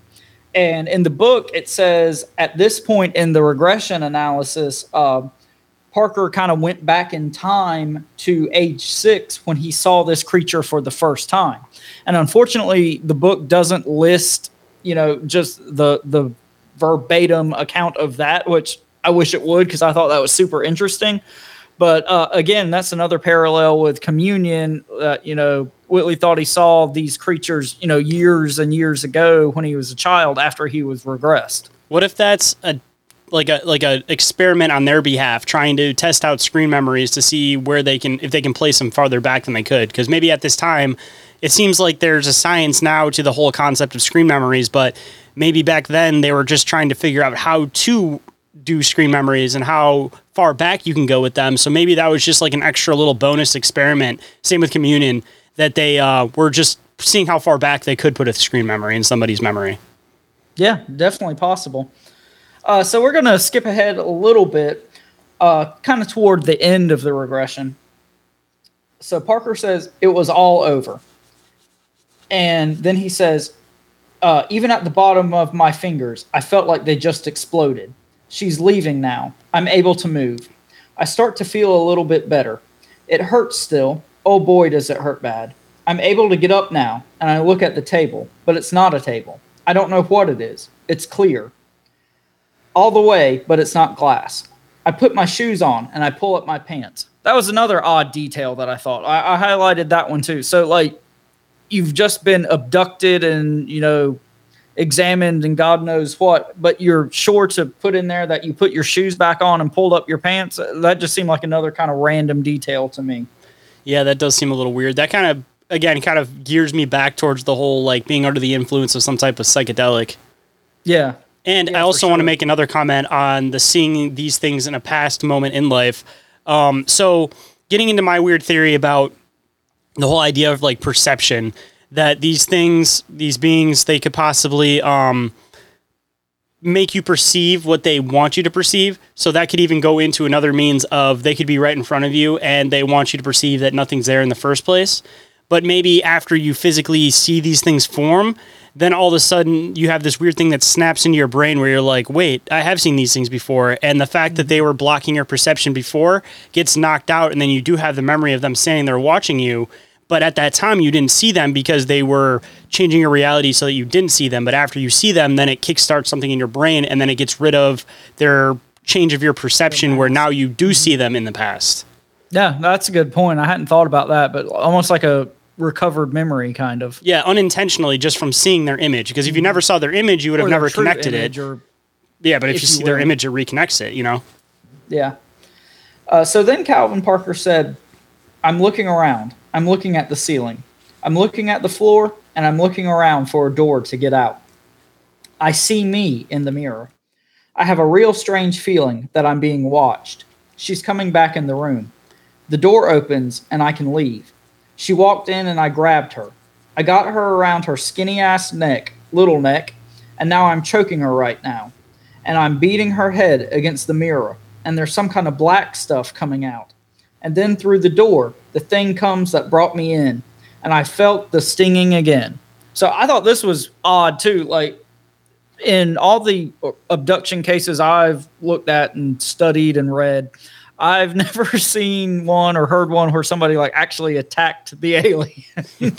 And in the book, it says at this point in the regression analysis, uh, Parker kind of went back in time to age six when he saw this creature for the first time. And unfortunately, the book doesn't list you know, just the the verbatim account of that, which I wish it would because I thought that was super interesting. But uh, again, that's another parallel with communion. Uh, you know, Whitley thought he saw these creatures, you know, years and years ago when he was a child after he was regressed. What if that's a like a like a experiment on their behalf, trying to test out screen memories to see where they can if they can place them farther back than they could? Because maybe at this time, it seems like there's a science now to the whole concept of screen memories, but maybe back then they were just trying to figure out how to do screen memories and how far back you can go with them. So maybe that was just like an extra little bonus experiment. Same with communion that they uh, were just seeing how far back they could put a screen memory in somebody's memory. Yeah, definitely possible. Uh, so we're going to skip ahead a little bit, uh, kind of toward the end of the regression. So Parker says it was all over. And then he says, uh, even at the bottom of my fingers, I felt like they just exploded. She's leaving now. I'm able to move. I start to feel a little bit better. It hurts still. Oh boy, does it hurt bad. I'm able to get up now, and I look at the table, but it's not a table. I don't know what it is. It's clear. All the way, but it's not glass. I put my shoes on and I pull up my pants. That was another odd detail that I thought. I, I highlighted that one too. So, like, you've just been abducted and, you know, examined and God knows what, but you're sure to put in there that you put your shoes back on and pulled up your pants. Uh, that just seemed like another kind of random detail to me. Yeah, that does seem a little weird. That kind of again kind of gears me back towards the whole like being under the influence of some type of psychedelic. Yeah. And I also want to make another comment on the seeing these things in a past moment in life. Um, so getting into my weird theory about the whole idea of like perception that these things, these beings, they could possibly um, make you perceive what they want you to perceive. So that could even go into another means of they could be right in front of you and they want you to perceive that nothing's there in the first place. But maybe after you physically see these things form, then all of a sudden you have this weird thing that snaps into your brain where you're like, wait, I have seen these things before. And the fact that they were blocking your perception before gets knocked out. And then you do have the memory of them standing there watching you. But at that time, you didn't see them because they were changing your reality so that you didn't see them. But after you see them, then it kickstarts something in your brain and then it gets rid of their change of your perception where now you do see them in the past. Yeah, that's a good point. I hadn't thought about that, but almost like a recovered memory, kind of. Yeah, unintentionally, just from seeing their image. Because if you never saw their image, you would have Or their never true connected image, it. or- yeah, but if, if you you see their will. image, it reconnects it. You know. Yeah. Uh, so then Calvin Parker said, I'm looking around. I'm looking at the ceiling. I'm looking at the floor, and I'm looking around for a door to get out. I see me in the mirror. I have a real strange feeling that I'm being watched. She's coming back in the room. The door opens, and I can leave. She walked in, and I grabbed her. I got her around her skinny ass neck, little neck, and now I'm choking her right now and I'm beating her head against the mirror, and there's some kind of black stuff coming out. And then through the door, the thing comes that brought me in, and I felt the stinging again. So I thought this was odd too. Like in all the abduction cases I've looked at and studied and read, I've never seen one or heard one where somebody like actually attacked the alien.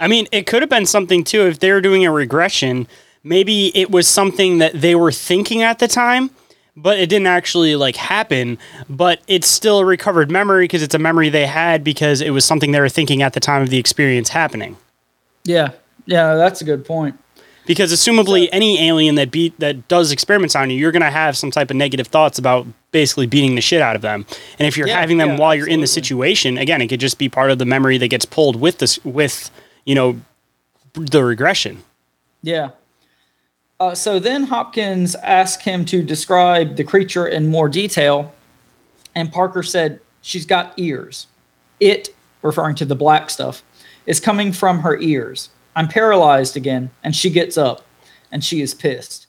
I mean, it could have been something too if they were doing a regression. Maybe it was something that they were thinking at the time, but it didn't actually like happen. But it's still a recovered memory because it's a memory they had because it was something they were thinking at the time of the experience happening. yeah, yeah, that's a good point. Because assumably, any alien that beat that does experiments on you, you're gonna have some type of negative thoughts about basically beating the shit out of them. And if you're Yeah, having them yeah, while you're in the situation, again, it could just be part of the memory that gets pulled with this with you know the regression. Yeah. Uh, so then Hopkins asked him to describe the creature in more detail, and Parker said, She's got ears. It, referring to the black stuff, is coming from her ears. I'm paralyzed again, and she gets up, and she is pissed.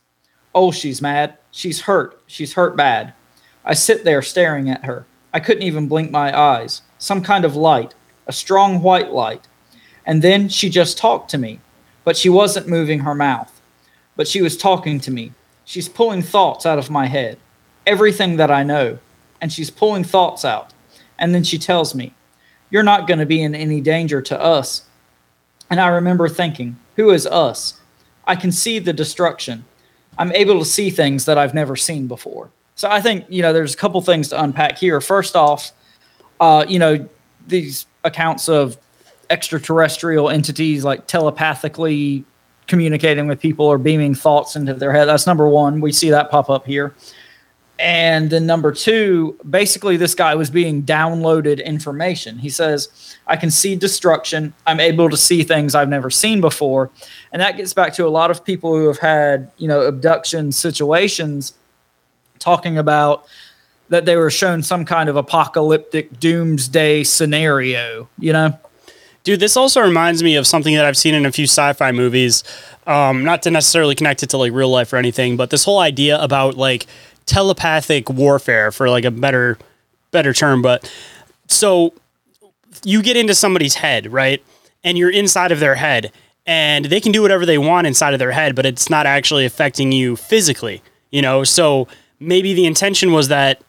Oh, she's mad. She's hurt. She's hurt bad. I sit there staring at her. I couldn't even blink my eyes. Some kind of light, a strong white light. And then she just talked to me, but she wasn't moving her mouth. But she was talking to me. She's pulling thoughts out of my head, everything that I know, and she's pulling thoughts out. And then she tells me, You're not going to be in any danger to us. And I remember thinking, Who is us? I can see the destruction. I'm able to see things that I've never seen before. So I think you know there's a couple things to unpack here. First off, uh, you know these accounts of extraterrestrial entities like telepathically communicating with people or beaming thoughts into their head. That's number one. We see that pop up here. And then number two, basically, this guy was being downloaded information. He says, I can see destruction. I'm able to see things I've never seen before. And that gets back to a lot of people who have had, you know, abduction situations talking about that they were shown some kind of apocalyptic doomsday scenario, you know? Dude, this also reminds me of something that I've seen in a few sci-fi movies. Um, not to necessarily connect it to like real life or anything, but this whole idea about like telepathic warfare, for like a better better term. But so you get into somebody's head, right? And you're inside of their head, and they can do whatever they want inside of their head, but it's not actually affecting you physically. You know, so maybe the intention was that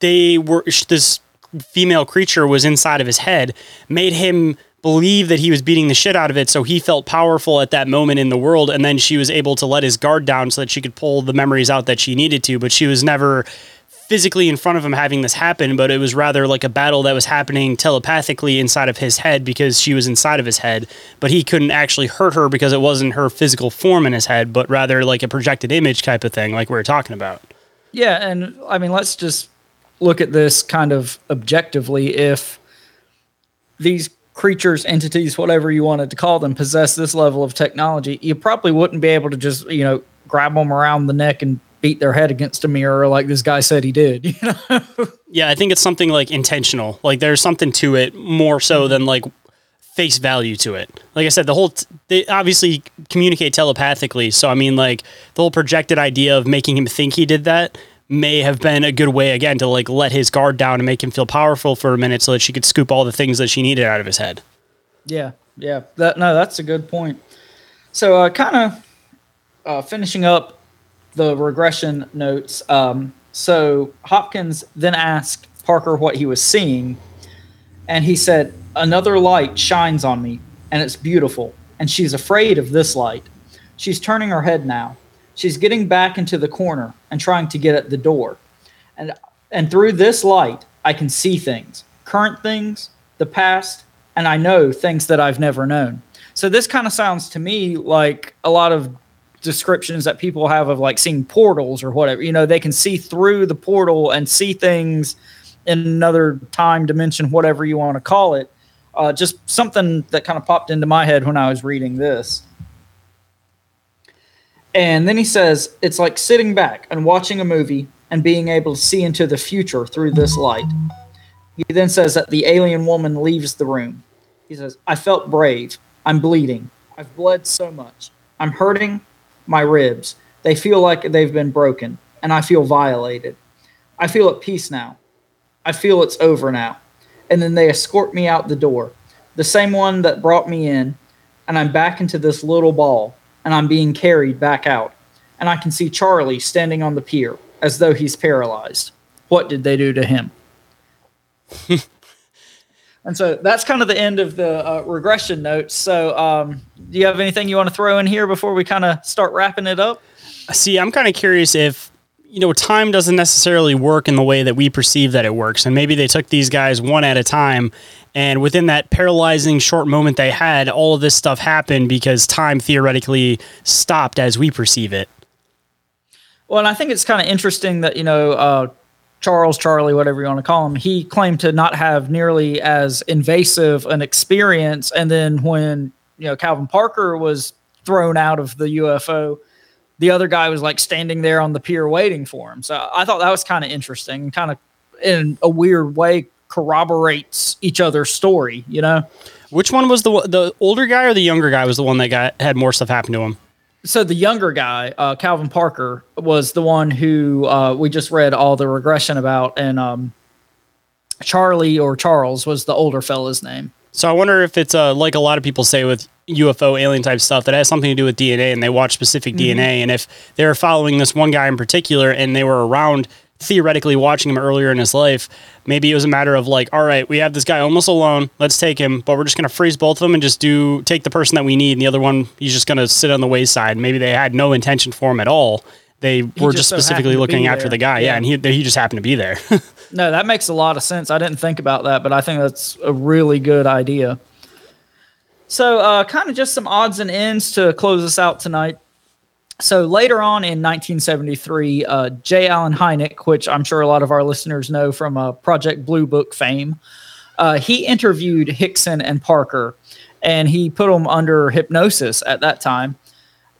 they were this female creature was inside of his head made him believe that he was beating the shit out of it so he felt powerful at that moment in the world and then she was able to let his guard down so that she could pull the memories out that she needed to but she was never physically in front of him having this happen but it was rather like a battle that was happening telepathically inside of his head because she was inside of his head but he couldn't actually hurt her because it wasn't her physical form in his head but rather like a projected image type of thing like we were talking about Yeah, and I mean, let's just look at this kind of objectively. If these creatures, entities, whatever you wanted to call them, possess this level of technology, you probably wouldn't be able to just, you know, grab them around the neck and beat their head against a mirror like this guy said he did. You know? Yeah, I think it's something like intentional. Like there's something to it more so mm-hmm. than like face value to it. Like I said, the whole t- they obviously communicate telepathically. So I mean, like the whole projected idea of making him think he did that may have been a good way again to like let his guard down and make him feel powerful for a minute so that she could scoop all the things that she needed out of his head. Yeah, yeah. That no, that's a good point. So, uh, kind of uh, finishing up the regression notes. Um, so Hopkins then asked Parker what he was seeing, and he said, "Another light shines on me, and it's beautiful. And she's afraid of this light. She's turning her head now. She's getting back into the corner and trying to get at the door. And and through this light, I can see things, current things, the past, and I know things that I've never known. So this kind of sounds to me like a lot of descriptions that people have of like seeing portals or whatever. You know, they can see through the portal and see things in another time dimension, whatever you want to call it. Uh, just something that kind of popped into my head when I was reading this. And then he says, it's like sitting back and watching a movie and being able to see into the future through this light. He then says that the alien woman leaves the room. He says, I felt brave. I'm bleeding. I've bled so much. I'm hurting my ribs. They feel like they've been broken, and I feel violated. I feel at peace now. I feel it's over now. And then they escort me out the door, the same one that brought me in, and I'm back into this little ball, and I'm being carried back out. And I can see Charlie standing on the pier as though he's paralyzed. What did they do to him? and so that's kind of the end of the uh, regression notes. So, um, do you have anything you want to throw in here before we kind of start wrapping it up? See, I'm kind of curious if you know time doesn't necessarily work in the way that we perceive that it works, and maybe they took these guys one at a time, and within that paralyzing short moment they had, all of this stuff happened because time theoretically stopped as we perceive it. Well, and I think it's kind of interesting that you know uh, Charles, Charlie, whatever you want to call him, he claimed to not have nearly as invasive an experience, and then when you know Calvin Parker was thrown out of the UFO, the other guy was like standing there on the pier waiting for him. So I thought that was kind of interesting, kind of in a weird way corroborates each other's story. You know. Which one was the the older guy or the younger guy was the one that got had more stuff happen to him? so the younger guy, uh, Calvin Parker, was the one who uh, we just read all the regression about, and um, Charlie or Charles was the older fella's name. So I wonder if it's uh, like a lot of people say with UFO alien type stuff that has something to do with DNA, and they watch specific Mhm. DNA, and if they were following this one guy in particular, and they were around theoretically watching him earlier in his life, maybe it was a matter of like, all right, we have this guy almost alone. Let's take him, but we're just going to freeze both of them and just do take the person that we need, and the other one he's just going to sit on the wayside. Maybe they had no intention for him at all. They were just, just so specifically looking after there. the guy, yeah, Yeah. and he he just happened to be there. No, that makes a lot of sense. I didn't think about that, but I think that's a really good idea. So, uh, kind of just some odds and ends to close us out tonight. So, later on in 1973, uh, J. Allen Hynek, which I'm sure a lot of our listeners know from uh, Project Blue Book fame, uh, he interviewed Hickson and Parker, and he put them under hypnosis at that time.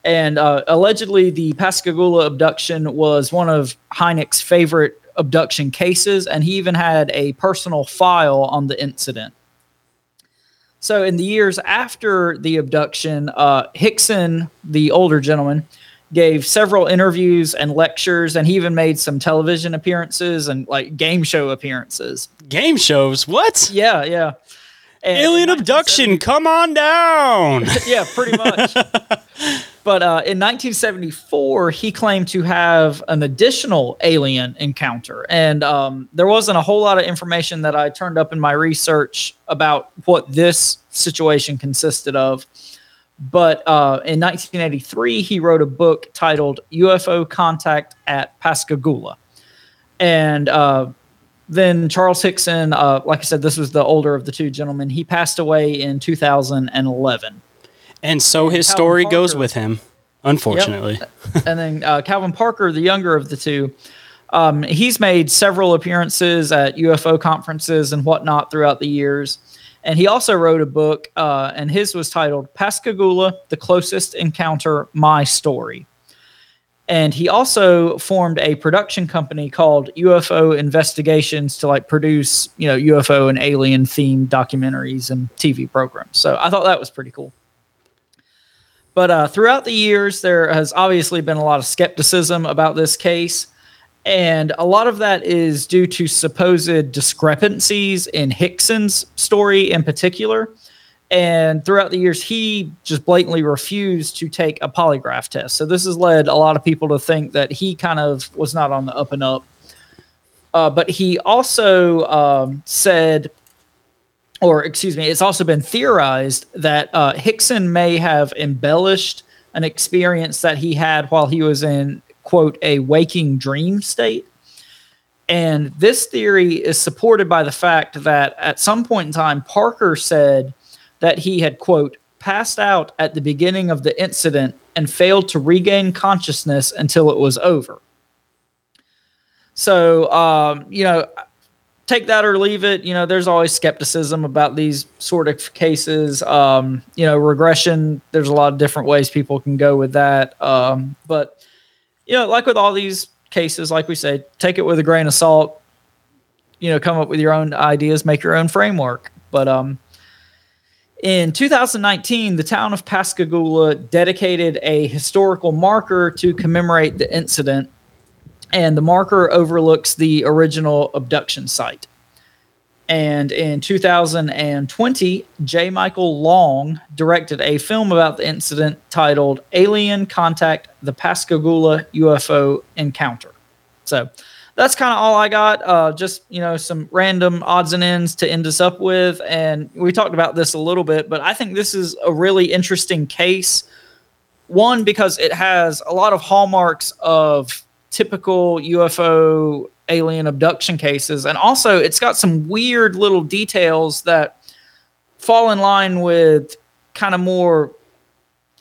And uh, allegedly, the Pascagoula abduction was one of Hynek's favorite abduction cases, and he even had a personal file on the incident. So, in the years after the abduction, uh, Hickson, the older gentleman, gave several interviews and lectures, and he even made some television appearances and like game show appearances. Game shows, what? Yeah, yeah. And Alien abduction, come on down. yeah, pretty much. but uh, in 1974, he claimed to have an additional alien encounter. And um, there wasn't a whole lot of information that I turned up in my research about what this situation consisted of. But uh, in 1983, he wrote a book titled UFO Contact at Pascagoula. And uh, then Charles Hickson, uh, like I said, this was the older of the two gentlemen. He passed away in 2011. And so his Calvin story goes with him, unfortunately. and then uh, Calvin Parker, the younger of the two, um, he's made several appearances at UFO conferences and whatnot throughout the years. And he also wrote a book, uh, and his was titled Pascagoula: The Closest Encounter, My Story. And he also formed a production company called UFO Investigations to like produce, you know, UFO and alien themed documentaries and TV programs. So I thought that was pretty cool. But uh, throughout the years, there has obviously been a lot of skepticism about this case. And a lot of that is due to supposed discrepancies in Hickson's story in particular. And throughout the years, he just blatantly refused to take a polygraph test. So this has led a lot of people to think that he kind of was not on the up and up. Uh, but he also um, said or excuse me, it's also been theorized that uh, Hickson may have embellished an experience that he had while he was in, quote, a waking dream state. And this theory is supported by the fact that at some point in time, Parker said that he had, quote, passed out at the beginning of the incident and failed to regain consciousness until it was over. So, um, you know, take that or leave it. You know, there's always skepticism about these sort of cases. Um, you know, regression, there's a lot of different ways people can go with that. Um, but, you know, like with all these cases, like we said, take it with a grain of salt. You know, come up with your own ideas, make your own framework. But um, in 2019, the town of Pascagoula dedicated a historical marker to commemorate the incident and the marker overlooks the original abduction site. And in 2020, J. Michael Long directed a film about the incident titled Alien Contact The Pascagoula UFO Encounter. So that's kind of all I got. Uh, just, you know, some random odds and ends to end us up with. And we talked about this a little bit, but I think this is a really interesting case. One, because it has a lot of hallmarks of typical UFO alien abduction cases. And also, it's got some weird little details that fall in line with kind of more,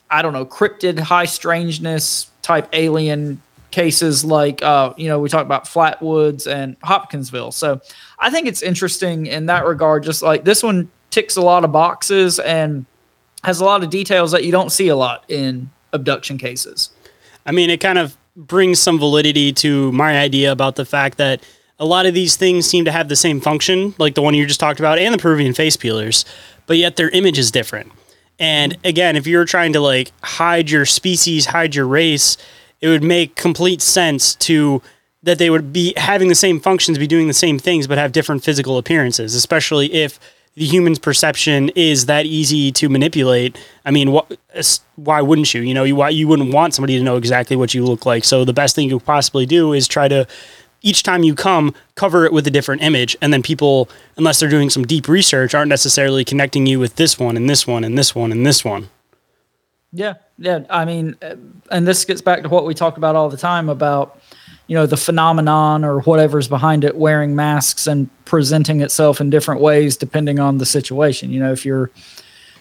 I don't know, cryptid, high strangeness type alien cases like, uh, you know, we talk about Flatwoods and Hopkinsville. So I think it's interesting in that regard. Just like this one ticks a lot of boxes and has a lot of details that you don't see a lot in abduction cases. I mean, it kind of brings some validity to my idea about the fact that a lot of these things seem to have the same function, like the one you just talked about, and the Peruvian face peelers, but yet their image is different. And again, if you're trying to like hide your species, hide your race, it would make complete sense to that they would be having the same functions, be doing the same things, but have different physical appearances, especially if the human's perception is that easy to manipulate. I mean, wh- why wouldn't you? You know, you why you wouldn't want somebody to know exactly what you look like. So the best thing you could possibly do is try to each time you come, cover it with a different image, and then people, unless they're doing some deep research, aren't necessarily connecting you with this one and this one and this one and this one. Yeah, yeah. I mean, uh, and this gets back to what we talk about all the time about, you know, the phenomenon or whatever's behind it wearing masks and presenting itself in different ways depending on the situation. You know, if you're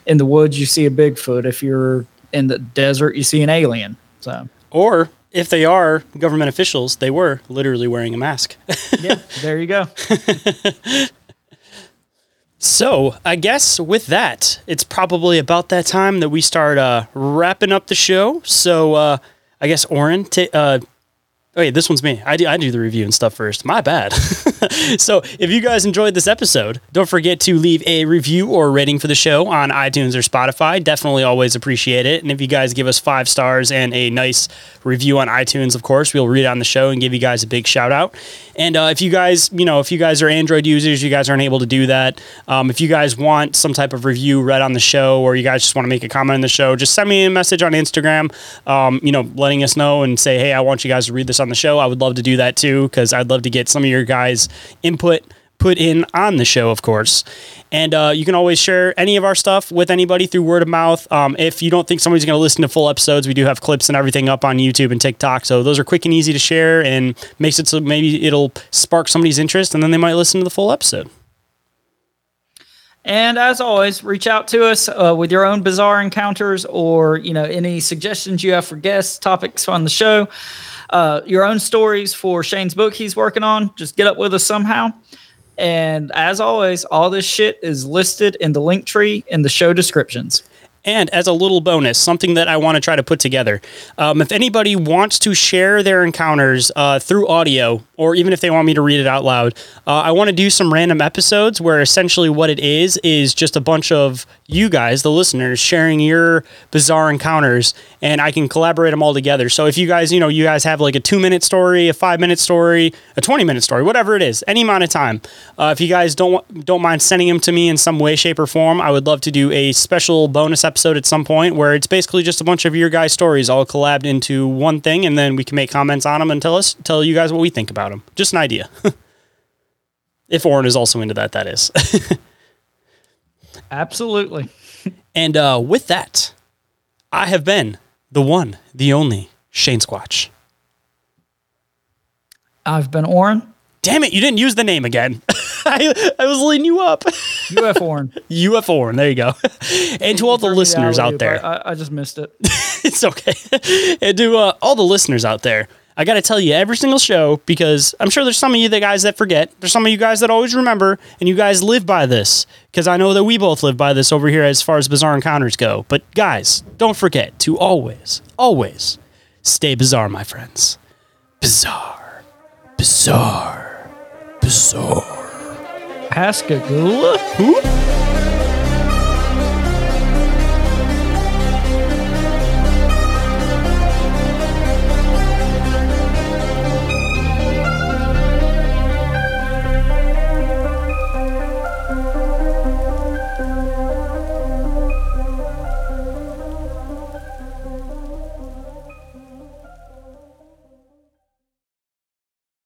in the woods, you see a Bigfoot. If you're in the desert, you see an alien. So, Or if they are government officials, they were literally wearing a mask. yeah, there you go. So, I guess with that, it's probably about that time that we start uh, wrapping up the show. So, uh, I guess, Orin, ta- uh, oh, wait, this one's me. I do, I do the review and stuff first. My bad. so, if you guys enjoyed this episode, don't forget to leave a review or rating for the show on iTunes or Spotify. Definitely always appreciate it. And if you guys give us five stars and a nice review on iTunes, of course, we'll read it on the show and give you guys a big shout out. And uh, if you guys, you know, if you guys are Android users, you guys aren't able to do that. Um, if you guys want some type of review read on the show, or you guys just want to make a comment on the show, just send me a message on Instagram. Um, you know, letting us know and say, hey, I want you guys to read this on the show. I would love to do that too because I'd love to get some of your guys' input put in on the show, of course. And uh, you can always share any of our stuff with anybody through word of mouth. Um, if you don't think somebody's going to listen to full episodes, we do have clips and everything up on YouTube and TikTok. So those are quick and easy to share and makes it so maybe it'll spark somebody's interest and then they might listen to the full episode. And as always, reach out to us uh, with your own bizarre encounters or you know any suggestions you have for guests, topics on the show, uh, your own stories for Shayn's book he's working on. Just get up with us somehow. And as always, all this shit is listed in the Linktree in the show descriptions. And as a little bonus, something that I want to try to put together. Um, if anybody wants to share their encounters uh, through audio, or even if they want me to read it out loud, uh, I want to do some random episodes where essentially what it is is just a bunch of you guys, the listeners, sharing your bizarre encounters, and I can collaborate them all together. So if you guys, you know, you guys have like a two minute story, a five minute story, a 20 minute story, whatever it is, any amount of time. Uh, if you guys don't don't mind sending them to me in some way, shape, or form, I would love to do a special bonus episode at some point where it's basically just a bunch of your guys' stories all collabed into one thing, and then we can make comments on them and tell us tell you guys what we think about. Just an idea. if Orin is also into that, that is. Absolutely. and uh, with that, I have been the one, the only Shayn Squatch. I've been Orin. Damn it, you didn't use the name again. I, I was leading you up. UF Orin. UF Orin, there you go. And to all the listeners out there, I, I just missed it. it's okay. and to uh, all the listeners out there, I got to tell you every single show because I'm sure there's some of you the guys that forget. There's some of you guys that always remember, and you guys live by this because I know that we both live by this over here as far as bizarre encounters go. But guys, don't forget to always, always stay bizarre, my friends. Bizarre, bizarre, bizarre. Pascagoula? Who?